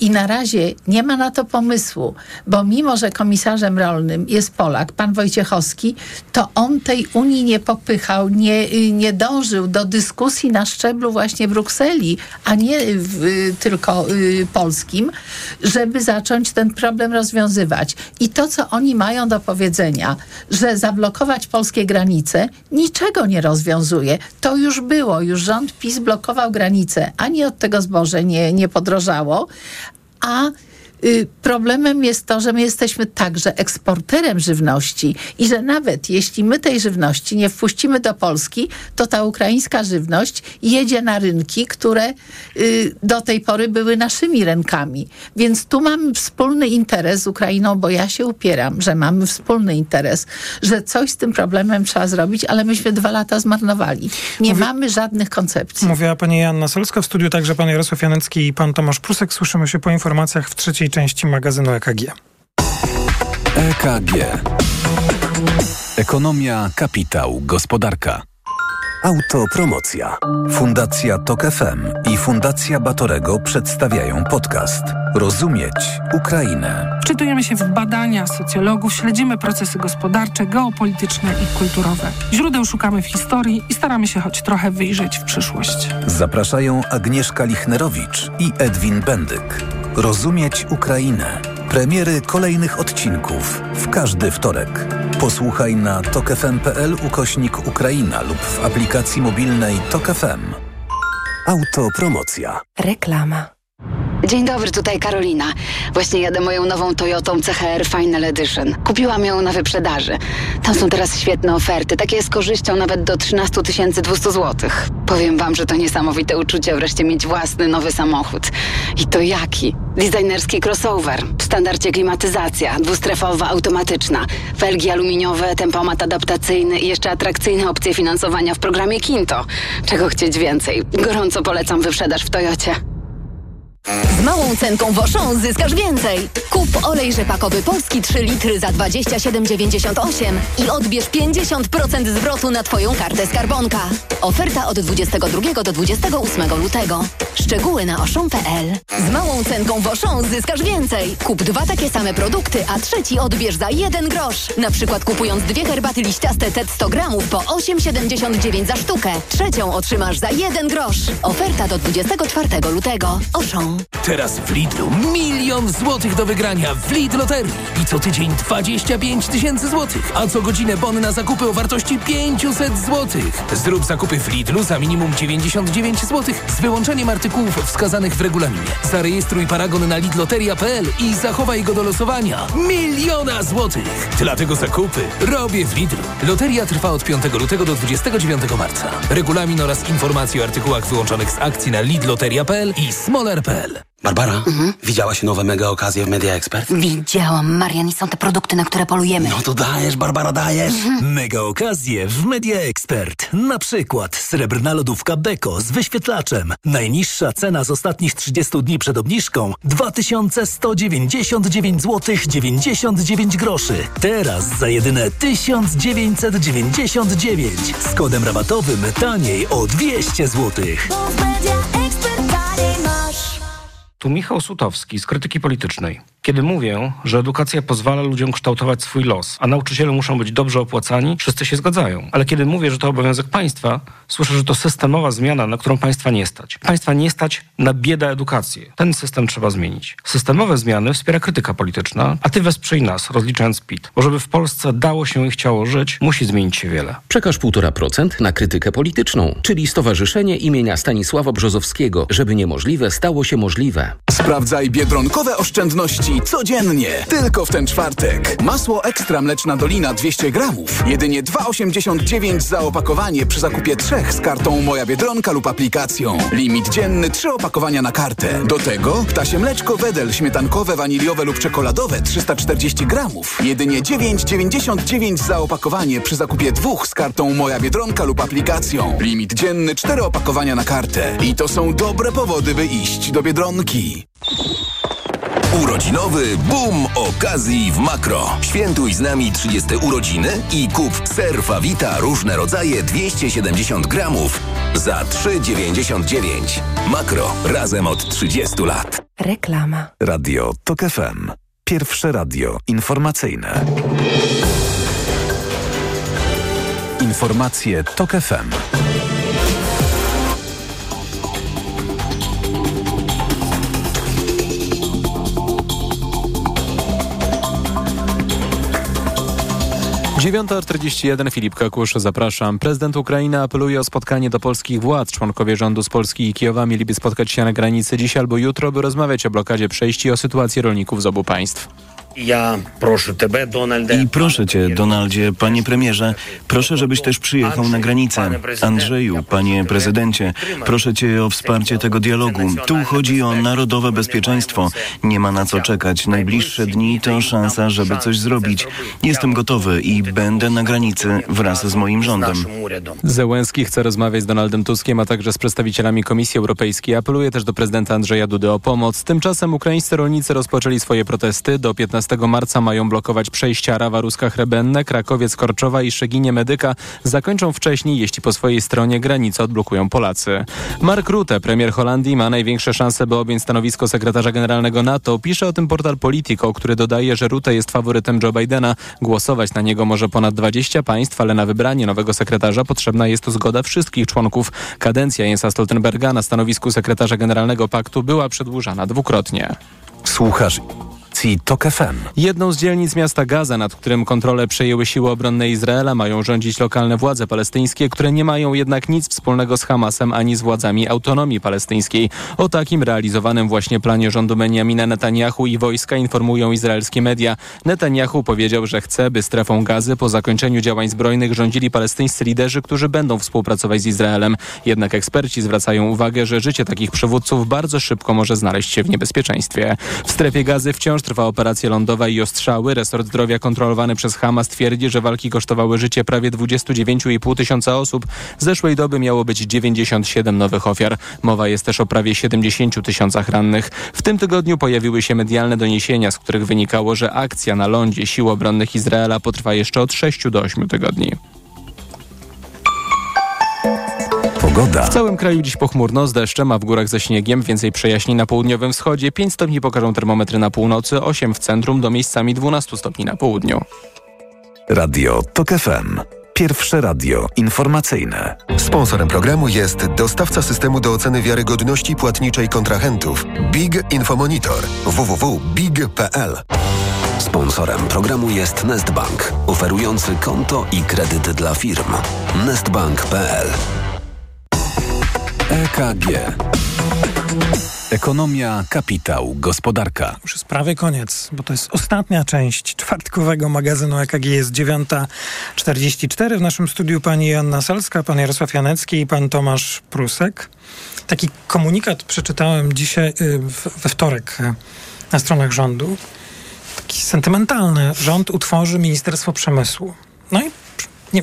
i na razie nie ma na to pomysłu, bo mimo, że komisarzem rolnym jest Polak, pan Wojciechowski, to on tej Unii nie popychał, nie, nie dążył do dyskusji na szczeblu właśnie Brukseli, a nie w, tylko y, polskim, żeby zacząć ten problem rozwiązywać. I to, co oni mają do powiedzenia, że zablokować polskie granice, niczego nie rozwiązuje. To już było, już rząd PiS blokował granice, ani od tego zboże nie, nie podrożało, a problemem jest to, że my jesteśmy także eksporterem żywności i że nawet jeśli my tej żywności nie wpuścimy do Polski, to ta ukraińska żywność jedzie na rynki, które y, do tej pory były naszymi rynkami. Więc tu mamy wspólny interes z Ukrainą, bo ja się upieram, że mamy wspólny interes, że coś z tym problemem trzeba zrobić, ale myśmy dwa lata zmarnowali. Nie Mówi... mamy żadnych koncepcji. Mówiła pani Janna Solska, w studiu także pan Jarosław Janecki i pan Tomasz Prusek. Słyszymy się po informacjach w trzeciej części magazynu EKG. EKG. Ekonomia, kapitał, gospodarka. Autopromocja. Fundacja Tok FM i Fundacja Batorego przedstawiają podcast Rozumieć Ukrainę. Wczytujemy się w badania socjologów, śledzimy procesy gospodarcze, geopolityczne i kulturowe. Źródeł szukamy w historii i staramy się choć trochę wyjrzeć w przyszłość. Zapraszają Agnieszka Lichnerowicz i Edwin Bendyk. Rozumieć Ukrainę. Premiery kolejnych odcinków w każdy wtorek. Posłuchaj na tokefm.pl ukośnik Ukraina lub w aplikacji mobilnej Tok FM. Autopromocja. Reklama. Dzień dobry, tutaj Karolina. Właśnie jadę moją nową Toyotą CHR Final Edition. Kupiłam ją na wyprzedaży. Tam są teraz świetne oferty, takie z korzyścią nawet do 13 200 zł. Powiem wam, że to niesamowite uczucie wreszcie mieć własny nowy samochód. I to jaki? Designerski crossover, w standardzie klimatyzacja, dwustrefowa, automatyczna, felgi aluminiowe, tempomat adaptacyjny i jeszcze atrakcyjne opcje finansowania w programie Kinto. Czego chcieć więcej? Gorąco polecam wyprzedaż w Toyocie. Z małą cenką Woszą zyskasz więcej. Kup olej rzepakowy polski 3 litry za 27,98 i odbierz 50% zwrotu na Twoją kartę skarbonka. Oferta od 22 do 28 lutego. Szczegóły na oszą.pl. Z małą cenką Woszą zyskasz więcej. Kup dwa takie same produkty, a trzeci odbierz za jeden grosz. Na przykład kupując dwie herbaty liściaste TED 100 gramów po 8,79 za sztukę. Trzecią otrzymasz za jeden grosz. Oferta do 24 lutego. Oszą. Teraz w Lidlu milion złotych do wygrania w Lidl Loterii. I co tydzień 25 tysięcy złotych. A co godzinę bon na zakupy o wartości 500 złotych. Zrób zakupy w Lidlu za minimum 99 złotych z wyłączeniem artykułów wskazanych w regulaminie. Zarejestruj paragon na lidloteria.pl i zachowaj go do losowania. Miliona złotych. Dlatego zakupy robię w Lidlu. Loteria trwa od 5 lutego do 29 marca. Regulamin oraz informacje o artykułach wyłączonych z akcji na lidloteria.pl i smoler.pl. Barbara, widziałaś nowe mega okazje w Media Expert? Widziałam, Marian, i są te produkty, na które polujemy. No to dajesz, Barbara, dajesz. Mega okazje w Media Expert. Na przykład srebrna lodówka Beko z wyświetlaczem. Najniższa cena z ostatnich 30 dni przed obniżką 2199 zł 99 groszy. Teraz za jedyne 1999 z kodem rabatowym taniej o 200 zł. Tu Michał Sutowski z Krytyki Politycznej. Kiedy mówię, że edukacja pozwala ludziom kształtować swój los, a nauczyciele muszą być dobrze opłacani, wszyscy się zgadzają. Ale kiedy mówię, że to obowiązek państwa, słyszę, że to systemowa zmiana, na którą państwa nie stać. Państwa nie stać na bieda edukację. Ten system trzeba zmienić. Systemowe zmiany wspiera krytyka polityczna, a ty wesprzyj nas, rozliczając PIT. Bo żeby w Polsce dało się i chciało żyć, musi zmienić się wiele. Przekaż 1,5% na krytykę polityczną, czyli Stowarzyszenie imienia Stanisława Brzozowskiego, żeby niemożliwe stało się możliwe. Sprawdzaj biedronkowe oszczędności codziennie. Tylko w ten czwartek. Masło ekstra mleczna dolina 200 gramów. Jedynie 2,89 za opakowanie przy zakupie trzech z kartą Moja Biedronka lub aplikacją. Limit dzienny trzy opakowania na kartę. Do tego ptasie mleczko Wedel śmietankowe, waniliowe lub czekoladowe 340 gramów. Jedynie 9,99 za opakowanie przy zakupie dwóch z kartą Moja Biedronka lub aplikacją. Limit dzienny cztery opakowania na kartę. I to są dobre powody, by iść do Biedronki. Urodzinowy boom okazji w Makro. Świętuj z nami 30 urodziny i kup ser Fawita różne rodzaje 270 gramów za 3,99. Makro. Razem od 30 lat. Reklama. Radio TOK FM. Pierwsze radio informacyjne. Informacje TOK FM. Dziewiąta 41 Filip Kakusz, zapraszam. Prezydent Ukrainy apeluje o spotkanie do polskich władz. Członkowie rządu z Polski i Kijowa mieliby spotkać się na granicy dziś albo jutro, by rozmawiać o blokadzie przejść i o sytuacji rolników z obu państw. Ja proszę Ciebie, Donaldzie. I proszę Cię, Donaldzie, panie premierze, proszę, żebyś też przyjechał na granicę. Andrzeju, panie prezydencie, proszę Cię o wsparcie tego dialogu. Tu chodzi o narodowe bezpieczeństwo. Nie ma na co czekać. Najbliższe dni to szansa, żeby coś zrobić. Jestem gotowy i będę na granicy wraz z moim rządem. Zełenski chce rozmawiać z Donaldem Tuskiem, a także z przedstawicielami Komisji Europejskiej. Apeluje też do prezydenta Andrzeja Dudy o pomoc. Tymczasem ukraińscy rolnicy rozpoczęli swoje protesty. Do 15 marca mają blokować przejścia Rawa-Ruska-Hrebenne, Krakowiec-Korczowa i Szeginie Medyka. Zakończą wcześniej, jeśli po swojej stronie granicę odblokują Polacy. Mark Rutte, premier Holandii, ma największe szanse, by objąć stanowisko sekretarza generalnego NATO. Pisze o tym portal Politico, który dodaje, że Rutte jest faworytem Joe Bidena. Głosować na niego może ponad 20 państw, ale na wybranie nowego sekretarza potrzebna jest zgoda wszystkich członków. Kadencja Jensa Stoltenberga na stanowisku sekretarza generalnego paktu była przedłużana dwukrotnie. Słuchasz TOK FM. Jedną z dzielnic miasta Gaza, nad którym kontrolę przejęły siły obronne Izraela, mają rządzić lokalne władze palestyńskie, które nie mają jednak nic wspólnego z Hamasem ani z władzami autonomii palestyńskiej. O takim realizowanym właśnie planie rządu Benjamina Netanyahu i wojska informują izraelskie media. Netanyahu powiedział, że chce, by strefą gazy po zakończeniu działań zbrojnych rządzili palestyńscy liderzy, którzy będą współpracować z Izraelem. Jednak eksperci zwracają uwagę, że życie takich przywódców bardzo szybko może znaleźć się w niebezpieczeństwie. W strefie gazy wciąż trwa operacja lądowa i ostrzały. Resort zdrowia kontrolowany przez Hamas twierdzi, że walki kosztowały życie prawie 29,5 tysiąca osób. Zeszłej doby miało być 97 nowych ofiar. Mowa jest też o prawie 70 tysiącach rannych. W tym tygodniu pojawiły się medialne doniesienia, z których wynikało, że akcja na lądzie sił obronnych Izraela potrwa jeszcze od 6 do 8 tygodni. Pogoda. W całym kraju dziś pochmurno, z deszczem, a w górach ze śniegiem. Więcej przejaśnień na południowym wschodzie. 5 stopni pokażą termometry na północy, 8 w centrum, do miejscami 12 stopni na południu. Radio TOK FM. Pierwsze radio informacyjne. Sponsorem programu jest dostawca systemu do oceny wiarygodności płatniczej kontrahentów Big Infomonitor www.big.pl. Sponsorem programu jest Nestbank, oferujący konto i kredyt dla firm. Nestbank.pl EKG. Ekonomia, kapitał, gospodarka. Już jest prawie koniec, bo to jest ostatnia część czwartkowego magazynu EKG. Jest 9.44. W naszym studiu pani Joanna Salska, pan Jarosław Janecki i pan Tomasz Prusek. Taki komunikat przeczytałem dzisiaj, y, we wtorek y, na stronach rządu. Taki sentymentalny. Rząd utworzy Ministerstwo Przemysłu. No i nie,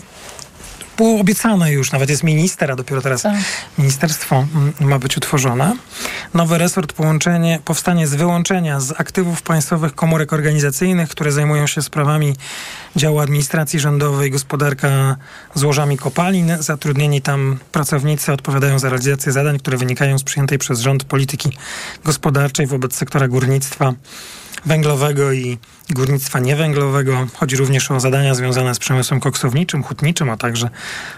było obiecane już, nawet jest minister, a dopiero teraz tak. ministerstwo mm, ma być utworzone. Nowy resort połączenie, powstanie z wyłączenia z aktywów państwowych komórek organizacyjnych, które zajmują się sprawami działu administracji rządowej, gospodarka złożami kopalin. Zatrudnieni tam pracownicy odpowiadają za realizację zadań, które wynikają z przyjętej przez rząd polityki gospodarczej wobec sektora górnictwa węglowego i górnictwa niewęglowego. Chodzi również o zadania związane z przemysłem koksowniczym, hutniczym, a także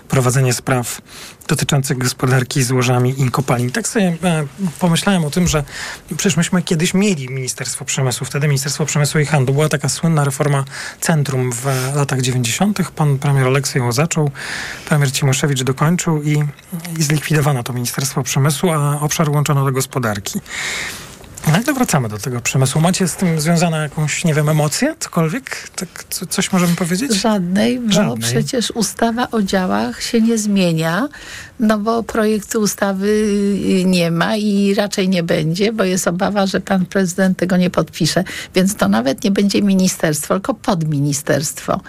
prowadzenie spraw dotyczących gospodarki złożami i kopalin. Tak sobie e, pomyślałem o tym, że przecież myśmy kiedyś mieli Ministerstwo Przemysłu, wtedy Ministerstwo Przemysłu i Handlu. Była taka słynna reforma centrum w latach 90. Pan premier Oleksy ją zaczął, premier Cimoszewicz dokończył i, i zlikwidowano to Ministerstwo Przemysłu, a obszar łączono do gospodarki. Nagle wracamy do tego przemysłu. Macie z tym związane jakąś, nie wiem, emocje? Cokolwiek? Tak, coś możemy powiedzieć? Żadnej, bo Żadnej. przecież ustawa o działach się nie zmienia, no bo projektu ustawy y, nie ma i raczej nie będzie, bo jest obawa, że pan prezydent tego nie podpisze. Więc to nawet nie będzie ministerstwo, tylko podministerstwo.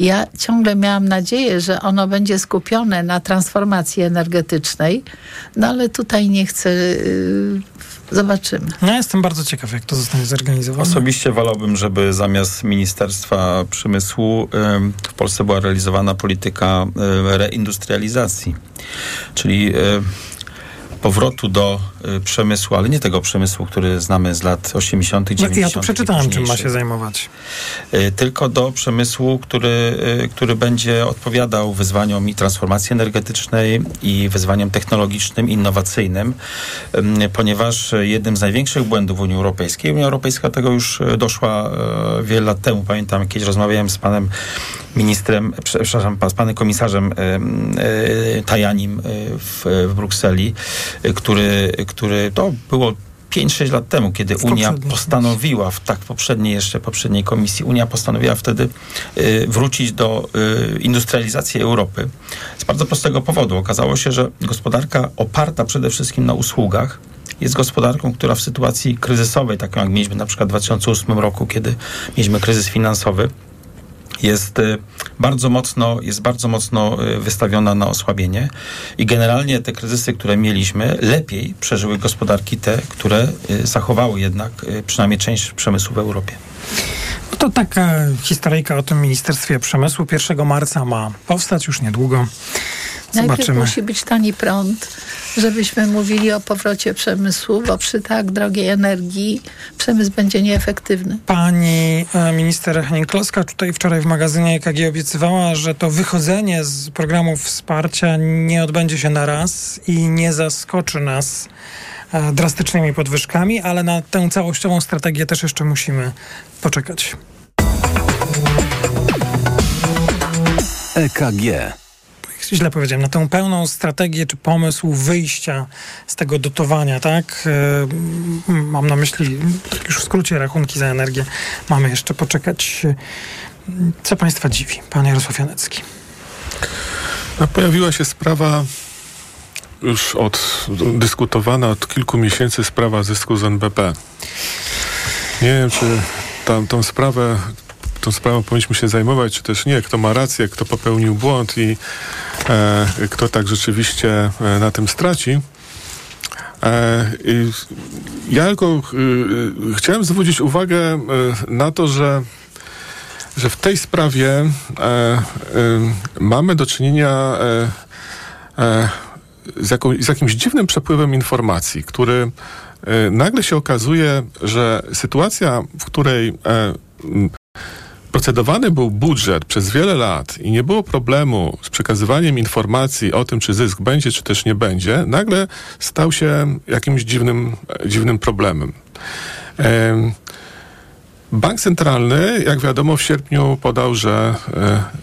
Ja ciągle miałam nadzieję, że ono będzie skupione na transformacji energetycznej, no ale tutaj nie chcę y, Zobaczymy. Ja jestem bardzo ciekaw, jak to zostanie zorganizowane. Osobiście wolałbym, żeby zamiast Ministerstwa Przemysłu w Polsce była realizowana polityka reindustrializacji. Czyli powrotu do przemysłu, ale nie tego przemysłu, który znamy z lat 80., 90. Ja tu przeczytałem, czym ma się zajmować. Y, tylko do przemysłu, który, y, który będzie odpowiadał wyzwaniom i transformacji energetycznej i wyzwaniom technologicznym, innowacyjnym, ponieważ jednym z największych błędów Unii Europejskiej, Unia Europejska tego już doszła wiele lat temu. Pamiętam, kiedyś rozmawiałem z panem ministrem, przepraszam, z panem komisarzem Tajanim w, w Brukseli, który, który to było 5-6 lat temu, kiedy Unia postanowiła, w tak poprzedniej jeszcze, poprzedniej komisji, Unia postanowiła wtedy y, wrócić do y, industrializacji Europy. Z bardzo prostego powodu. Okazało się, że gospodarka oparta przede wszystkim na usługach jest gospodarką, która w sytuacji kryzysowej, taką jak mieliśmy na przykład w 2008 roku, kiedy mieliśmy kryzys finansowy, jest bardzo mocno, jest bardzo mocno wystawiona na osłabienie i generalnie te kryzysy, które mieliśmy, lepiej przeżyły gospodarki te, które zachowały jednak przynajmniej część przemysłu w Europie. No to taka historyjka o tym Ministerstwie Przemysłu. 1 marca ma powstać już niedługo. Zobaczymy. Najpierw musi być tani prąd, żebyśmy mówili o powrocie przemysłu, bo przy tak drogiej energii przemysł będzie nieefektywny. Pani e, minister Henning-Kloska tutaj wczoraj w magazynie EKG obiecywała, że to wychodzenie z programów wsparcia nie odbędzie się na raz i nie zaskoczy nas e, drastycznymi podwyżkami, ale na tę całościową strategię też jeszcze musimy poczekać. EKG źle powiedziałem, na tę pełną strategię czy pomysł wyjścia z tego dotowania, tak? E, mam na myśli, tak już w skrócie, rachunki za energię. Mamy jeszcze poczekać. Co Państwa dziwi, Pan Jarosław Janecki? No, pojawiła się sprawa już od, dyskutowana od kilku miesięcy sprawa zysku z NBP. Nie wiem, czy tam, tą sprawę tą sprawą powinniśmy się zajmować, czy też nie, kto ma rację, kto popełnił błąd i e, kto tak rzeczywiście e, na tym straci. E, ja tylko e, chciałem zwrócić uwagę na to, że że w tej sprawie mamy do czynienia z, z jakimś dziwnym przepływem informacji, który nagle się okazuje, że sytuacja, w której procedowany był budżet przez wiele lat i nie było problemu z przekazywaniem informacji o tym, czy zysk będzie, czy też nie będzie, nagle stał się jakimś dziwnym, dziwnym problemem. Bank Centralny, jak wiadomo, w sierpniu podał, że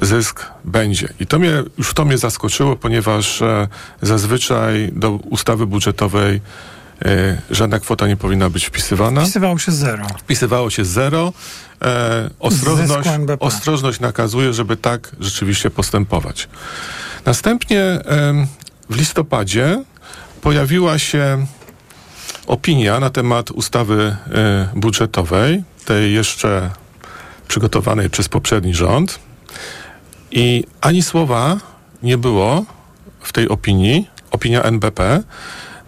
e, zysk będzie. I to mnie, już to mnie zaskoczyło, ponieważ e, zazwyczaj do ustawy budżetowej żadna kwota nie powinna być wpisywana. Wpisywało się zero. Wpisywało się zero e, ostrożność, ostrożność nakazuje, żeby tak rzeczywiście postępować. Następnie e, w listopadzie pojawiła się opinia na temat ustawy e, budżetowej, tej jeszcze przygotowanej przez poprzedni rząd. I ani słowa nie było w tej opinii, opinia NBP,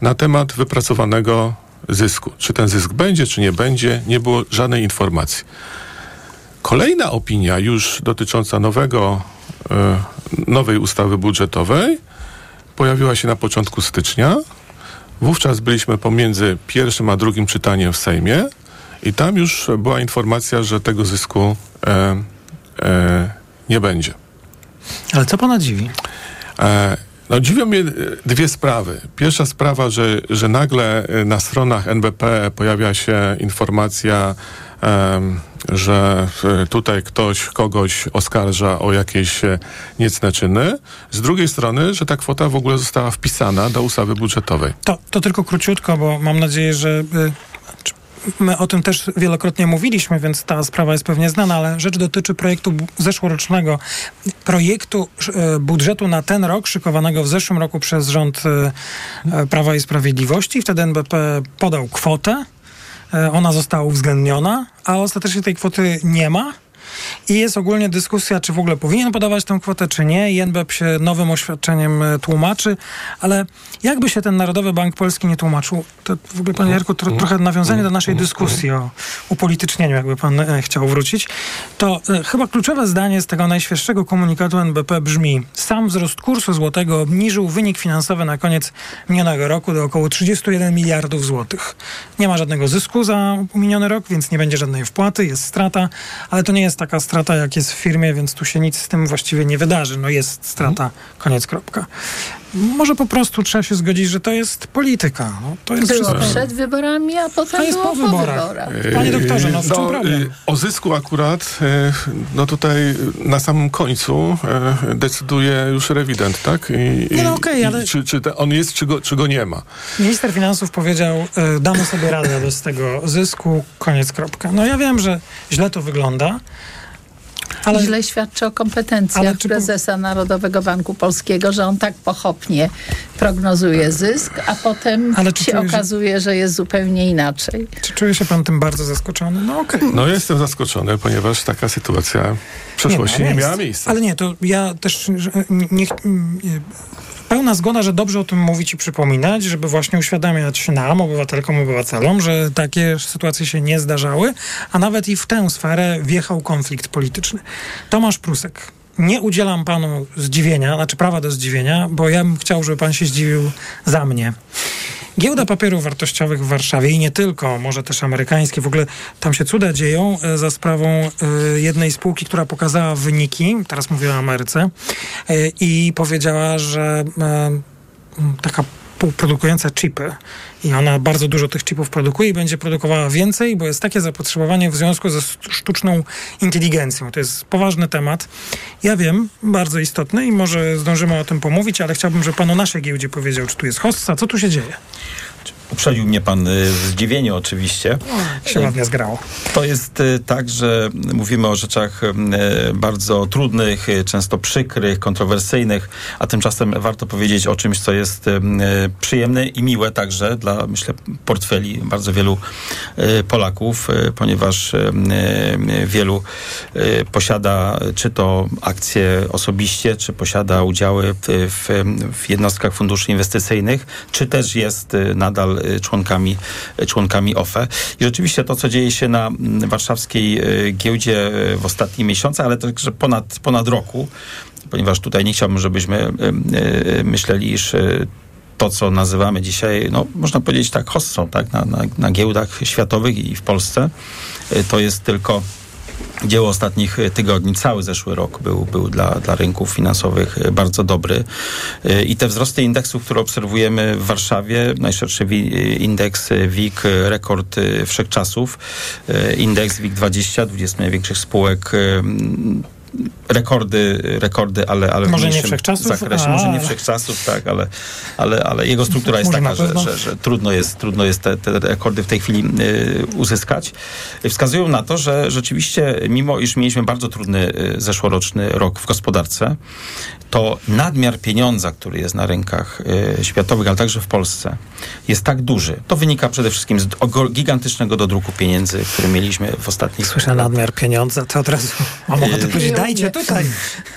na temat wypracowanego zysku. Czy ten zysk będzie, czy nie będzie, nie było żadnej informacji. Kolejna opinia już dotycząca nowego, e, nowej ustawy budżetowej pojawiła się na początku stycznia. Wówczas byliśmy pomiędzy pierwszym a drugim czytaniem w Sejmie i tam już była informacja, że tego zysku e, e, nie będzie. Ale co pana dziwi? E, no, dziwią mnie dwie sprawy. Pierwsza sprawa, że, że nagle na stronach NBP pojawia się informacja, że tutaj ktoś kogoś oskarża o jakieś e, niecne czyny. Z drugiej strony, że ta kwota w ogóle została wpisana do ustawy budżetowej. To, to tylko króciutko, bo mam nadzieję, że My o tym też wielokrotnie mówiliśmy, więc ta sprawa jest pewnie znana, ale rzecz dotyczy projektu zeszłorocznego, projektu e, budżetu na ten rok, szykowanego w zeszłym roku przez rząd e, Prawa i Sprawiedliwości. Wtedy NBP podał kwotę, e, ona została uwzględniona, a ostatecznie tej kwoty nie ma. I jest ogólnie dyskusja, czy w ogóle powinien podawać tę kwotę, czy nie. I NBP się nowym oświadczeniem e, tłumaczy, ale jakby się ten Narodowy Bank Polski nie tłumaczył, to w ogóle, panie Jarku, tro, trochę nawiązanie do naszej dyskusji o upolitycznieniu, jakby pan e, chciał wrócić, to e, chyba kluczowe zdanie z tego najświeższego komunikatu NBP brzmi, sam wzrost kursu złotego obniżył wynik finansowy na koniec minionego roku do około 31 miliardów złotych. Nie ma żadnego zysku za miniony rok, więc nie będzie żadnej wpłaty, jest strata, ale to nie jest taka strata, jak jest w firmie, więc tu się nic z tym właściwie nie wydarzy. No jest strata, koniec, kropka. Może po prostu trzeba się zgodzić, że to jest polityka. No, to jest było wszystko. przed wyborami, a potem jest było po wyborach. wyborach. Panie doktorze, no w czym no, problem? O zysku akurat, e, no tutaj na samym końcu e, decyduje już rewident, tak? I, nie, no okej, okay, ale... Czy, czy on jest, czy go, czy go nie ma? Minister finansów powiedział, e, damy sobie radę bez tego zysku, koniec, kropka. No ja wiem, że źle to wygląda, ale, źle świadczy o kompetencjach prezesa Narodowego Banku Polskiego, że on tak pochopnie prognozuje zysk, a potem się okazuje, że jest zupełnie inaczej. Czy czuje się pan tym bardzo zaskoczony? No okej. Okay. No jestem zaskoczony, ponieważ taka sytuacja w przeszłości nie, nie miała miejsca. Ale nie, to ja też nie, nie, pełna zgoda, że dobrze o tym mówić i przypominać, żeby właśnie uświadamiać nam, obywatelkom, obywatelom, że takie sytuacje się nie zdarzały, a nawet i w tę sferę wjechał konflikt polityczny. Tomasz Prusek. Nie udzielam panu zdziwienia, znaczy prawa do zdziwienia, bo ja bym chciał, żeby pan się zdziwił za mnie. Giełda papierów wartościowych w Warszawie i nie tylko, może też amerykańskie, w ogóle tam się cuda dzieją e, za sprawą e, jednej spółki, która pokazała wyniki, teraz mówię o Ameryce, e, i powiedziała, że taka produkująca chipy i ona bardzo dużo tych chipów produkuje i będzie produkowała więcej, bo jest takie zapotrzebowanie w związku ze sztuczną inteligencją. To jest poważny temat. Ja wiem, bardzo istotny i może zdążymy o tym pomówić, ale chciałbym, żeby pan o naszej giełdzie powiedział, czy tu jest hossa, co tu się dzieje? Uprzedził mnie pan y, w zdziwieniu oczywiście. O, się ładnie zgrało. To jest y, tak, że mówimy o rzeczach y, bardzo trudnych, często przykrych, kontrowersyjnych, a tymczasem warto powiedzieć o czymś, co jest przyjemne i miłe także dla, myślę, portfeli bardzo wielu Polaków, ponieważ wielu posiada czy to akcje osobiście, czy posiada udziały w, w, jednostkach funduszy inwestycyjnych, czy też jest nadal Y, członkami, y, członkami OFE. I rzeczywiście to, co dzieje się na mm, warszawskiej y, giełdzie w ostatnich miesiącach, ale także ponad, ponad roku, ponieważ tutaj nie chciałbym, żebyśmy myśleli, iż to, co nazywamy dzisiaj, no, można powiedzieć tak, hossą, tak, na, na, na giełdach światowych i w Polsce, to jest tylko dzieło ostatnich e, tygodni. Cały zeszły rok był, był dla, dla rynków finansowych e, bardzo dobry. E, I te wzrosty indeksów, które obserwujemy w Warszawie, najszerszy indeks WIG, rekord wszechczasów, indeks WIG 20, 20 największych spółek rekordy, rekordy, ale, ale może w nie wszechczasów? zakresie. A. Może nie wszechczasów, tak, ale, ale, ale jego struktura jest taka, że, że, że, trudno jest, trudno jest te, te rekordy w tej chwili y, uzyskać. Wskazują na to, że rzeczywiście, mimo iż mieliśmy bardzo trudny y, zeszłoroczny rok w gospodarce, to nadmiar pieniądza, który jest na rynkach y, światowych, ale także w Polsce, jest tak duży. To wynika przede wszystkim z gigantycznego dodruku pieniędzy, który mieliśmy w ostatnich Słyszę nadmiar pieniądza, to od razu mam ochotę powiedzieć, dajcie tutaj.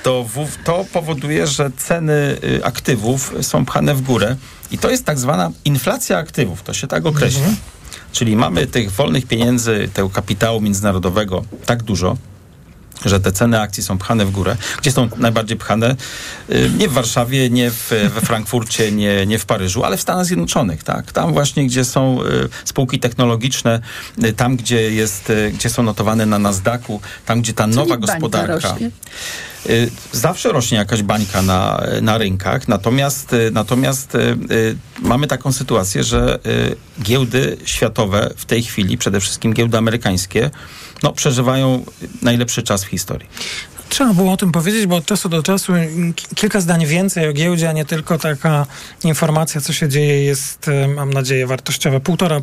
To, to powoduje, że ceny y, aktywów są pchane w górę i to jest tak zwana inflacja aktywów, to się tak określa. Mhm. Czyli mamy tych wolnych pieniędzy, tego kapitału międzynarodowego tak dużo, że te ceny akcji są pchane w górę. Gdzie są najbardziej pchane? Y, nie w Warszawie, nie w, we Frankfurcie, nie, nie w Paryżu, ale w Stanach Zjednoczonych, tak. Tam właśnie, gdzie są y, spółki technologiczne, y, tam, gdzie, jest, gdzie są notowane na Nasdaqu, tam, gdzie ta nowa gospodarka... Zawsze rośnie jakaś bańka na, na rynkach, natomiast, natomiast mamy taką sytuację, że giełdy światowe w tej chwili, przede wszystkim giełdy amerykańskie, no, przeżywają najlepszy czas w historii. Trzeba było o tym powiedzieć, bo od czasu do czasu kilka zdań więcej o giełdzie, a nie tylko taka informacja, co się dzieje, jest, mam nadzieję, wartościowe. Półtora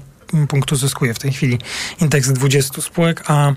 punktu zyskuje w tej chwili indeks 20 spółek, a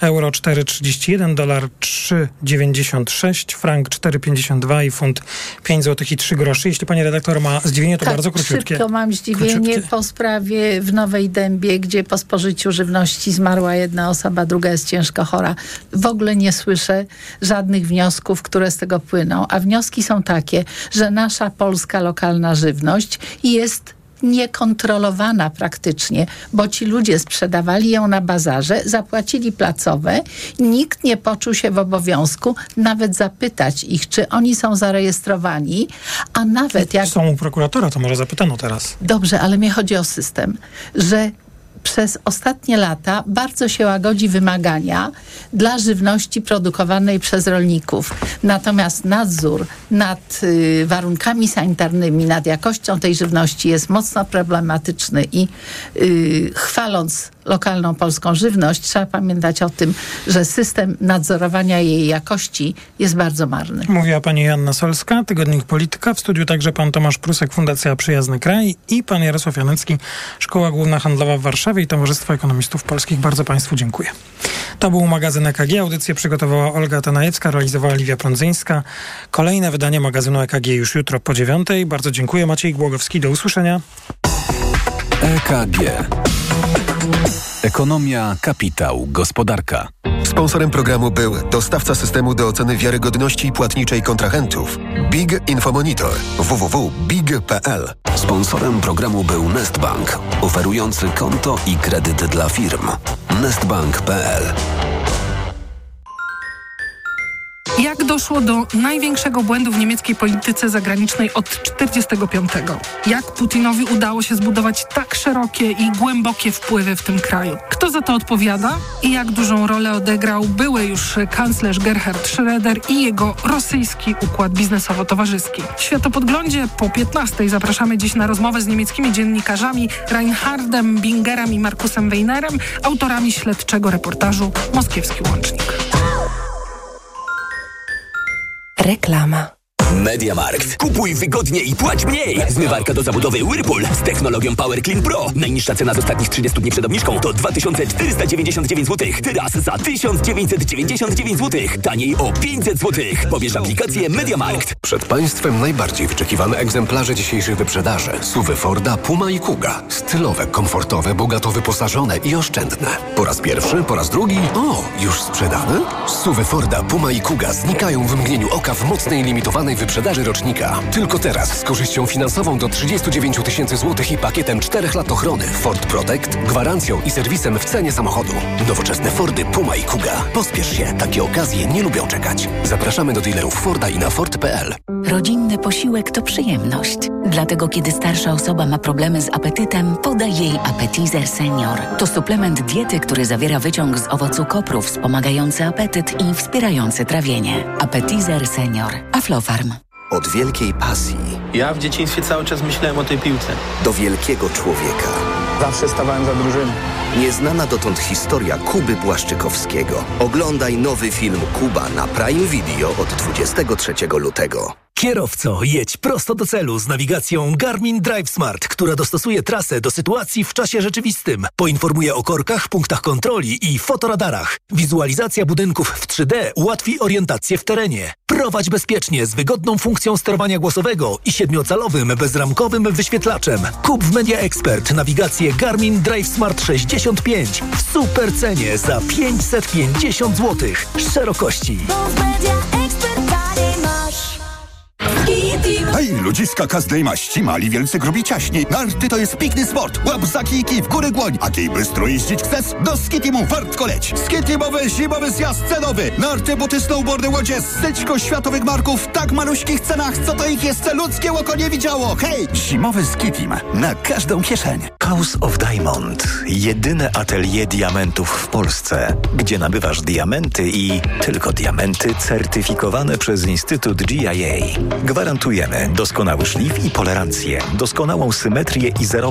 euro 4,31, dolar 3,96, frank 4,52 i funt 5 zł i 3 groszy. Jeśli pani redaktor ma zdziwienie, to tak, bardzo króciutkie. szybko mam zdziwienie króciutkie. po sprawie w Nowej Dębie, gdzie po spożyciu żywności zmarła jedna osoba, druga jest ciężko chora. W ogóle nie słyszę żadnych wniosków, które z tego płyną, a wnioski są takie, że nasza polska lokalna żywność jest niekontrolowana praktycznie, bo ci ludzie sprzedawali ją na bazarze, zapłacili placowe, nikt nie poczuł się w obowiązku nawet zapytać ich, czy oni są zarejestrowani, a nawet jak... Są u prokuratora, to może zapytano teraz. Dobrze, ale mnie chodzi o system, że przez ostatnie lata bardzo się łagodzi wymagania dla żywności produkowanej przez rolników. Natomiast nadzór nad y, warunkami sanitarnymi, nad jakością tej żywności jest mocno problematyczny i y, chwaląc lokalną polską żywność, trzeba pamiętać o tym, że system nadzorowania jej jakości jest bardzo marny. Mówiła pani Janna Solska, Tygodnik Polityka. W studiu także pan Tomasz Prusek, Fundacja Przyjazny Kraj i pan Jarosław Janecki, Szkoła Główna Handlowa w Warszawie i Towarzystwo Ekonomistów Polskich. Bardzo państwu dziękuję. To był magazyn EKG. Audycję przygotowała Olga Tanajecka, realizowała Liwia Prądzyńska. Kolejne wydanie magazynu EKG już jutro po dziewiątej. Bardzo dziękuję. Maciej Głogowski. Do usłyszenia. EKG. Ekonomia, kapitał, gospodarka. Sponsorem programu był dostawca systemu do oceny wiarygodności płatniczej kontrahentów Big Infomonitor www.big.pl. Sponsorem programu był Nestbank, oferujący konto i kredyt dla firm. nestbank.pl Jak doszło do największego błędu w niemieckiej polityce zagranicznej od 1945? Jak Putinowi udało się zbudować tak szerokie i głębokie wpływy w tym kraju? Kto za to odpowiada? I jak dużą rolę odegrał były już kanclerz Gerhard Schröder i jego rosyjski układ biznesowo-towarzyski? W Światopodglądzie po 15 zapraszamy dziś na rozmowę z niemieckimi dziennikarzami Reinhardem Bingerem i Markusem Weinerem, autorami śledczego reportażu Moskiewski Łącznik. Reklama. Mediamarkt. Kupuj wygodnie i płać mniej. Zmywarka do zabudowy Whirlpool z technologią Power Clean Pro. Najniższa cena z ostatnich 30 dni przed obniżką to 2499 zł. Teraz za 1999 zł. Taniej o 500 zł. Pobierz aplikację Mediamarkt. Przed Państwem najbardziej wyczekiwane egzemplarze dzisiejszych wyprzedaży. Suwy Forda, Puma i Kuga. Stylowe, komfortowe, bogato wyposażone i oszczędne. Po raz pierwszy, po raz drugi. O, już sprzedane? Suwy Forda, Puma i Kuga znikają w mgnieniu oka w mocnej limitowanej wyprzedaży rocznika. Tylko teraz z korzyścią finansową do 39 tysięcy złotych i pakietem 4 lat ochrony Ford Protect, gwarancją i serwisem w cenie samochodu. Nowoczesne Fordy Puma i Kuga. Pospiesz się, takie okazje nie lubią czekać. Zapraszamy do dealerów Forda i na Ford.pl. Rodzinny posiłek to przyjemność. Dlatego kiedy starsza osoba ma problemy z apetytem, podaj jej Appetizer Senior. To suplement diety, który zawiera wyciąg z owocu kopru wspomagający apetyt i wspierający trawienie. Appetizer Senior. Aflofarm. Od wielkiej pasji. Ja w dzieciństwie cały czas myślałem o tej piłce. Do wielkiego człowieka. Zawsze stawałem za drużyną. Nieznana dotąd historia Kuby Błaszczykowskiego. Oglądaj nowy film Kuba na Prime Video od 23 lutego. Kierowco, jedź prosto do celu z nawigacją Garmin Drive Smart, która dostosuje trasę do sytuacji w czasie rzeczywistym. Poinformuje o korkach, punktach kontroli i fotoradarach. Wizualizacja budynków w 3D ułatwi orientację w terenie. Prowadź bezpiecznie z wygodną funkcją sterowania głosowego i siedmiocalowym bezramkowym wyświetlaczem. Kup w Media Expert nawigację Garmin Drive Smart 65 w super cenie za 550 zł. Szerokości. You. Hej, ludziska każdej maści, mali, wielcy, grubi, ciaśni. Narty to jest piękny sport. Łap za kijki, w górę głoń. A kiej bystro jeździć chcesz? Do Skitimu wartko leć. Skitimowy zimowy zjazd cenowy. Narty, buty, snowboardy, łodzie, styczko światowych marków w tak maluśkich cenach, co to ich jeszcze ludzkie oko nie widziało. Hej, zimowy Skitim. Na każdą kieszeń. House of Diamond. Jedyne atelier diamentów w Polsce, gdzie nabywasz diamenty i tylko diamenty certyfikowane przez Instytut GIA. Gwarantujemy doskonały szlif i polerancję, doskonałą symetrię i zerową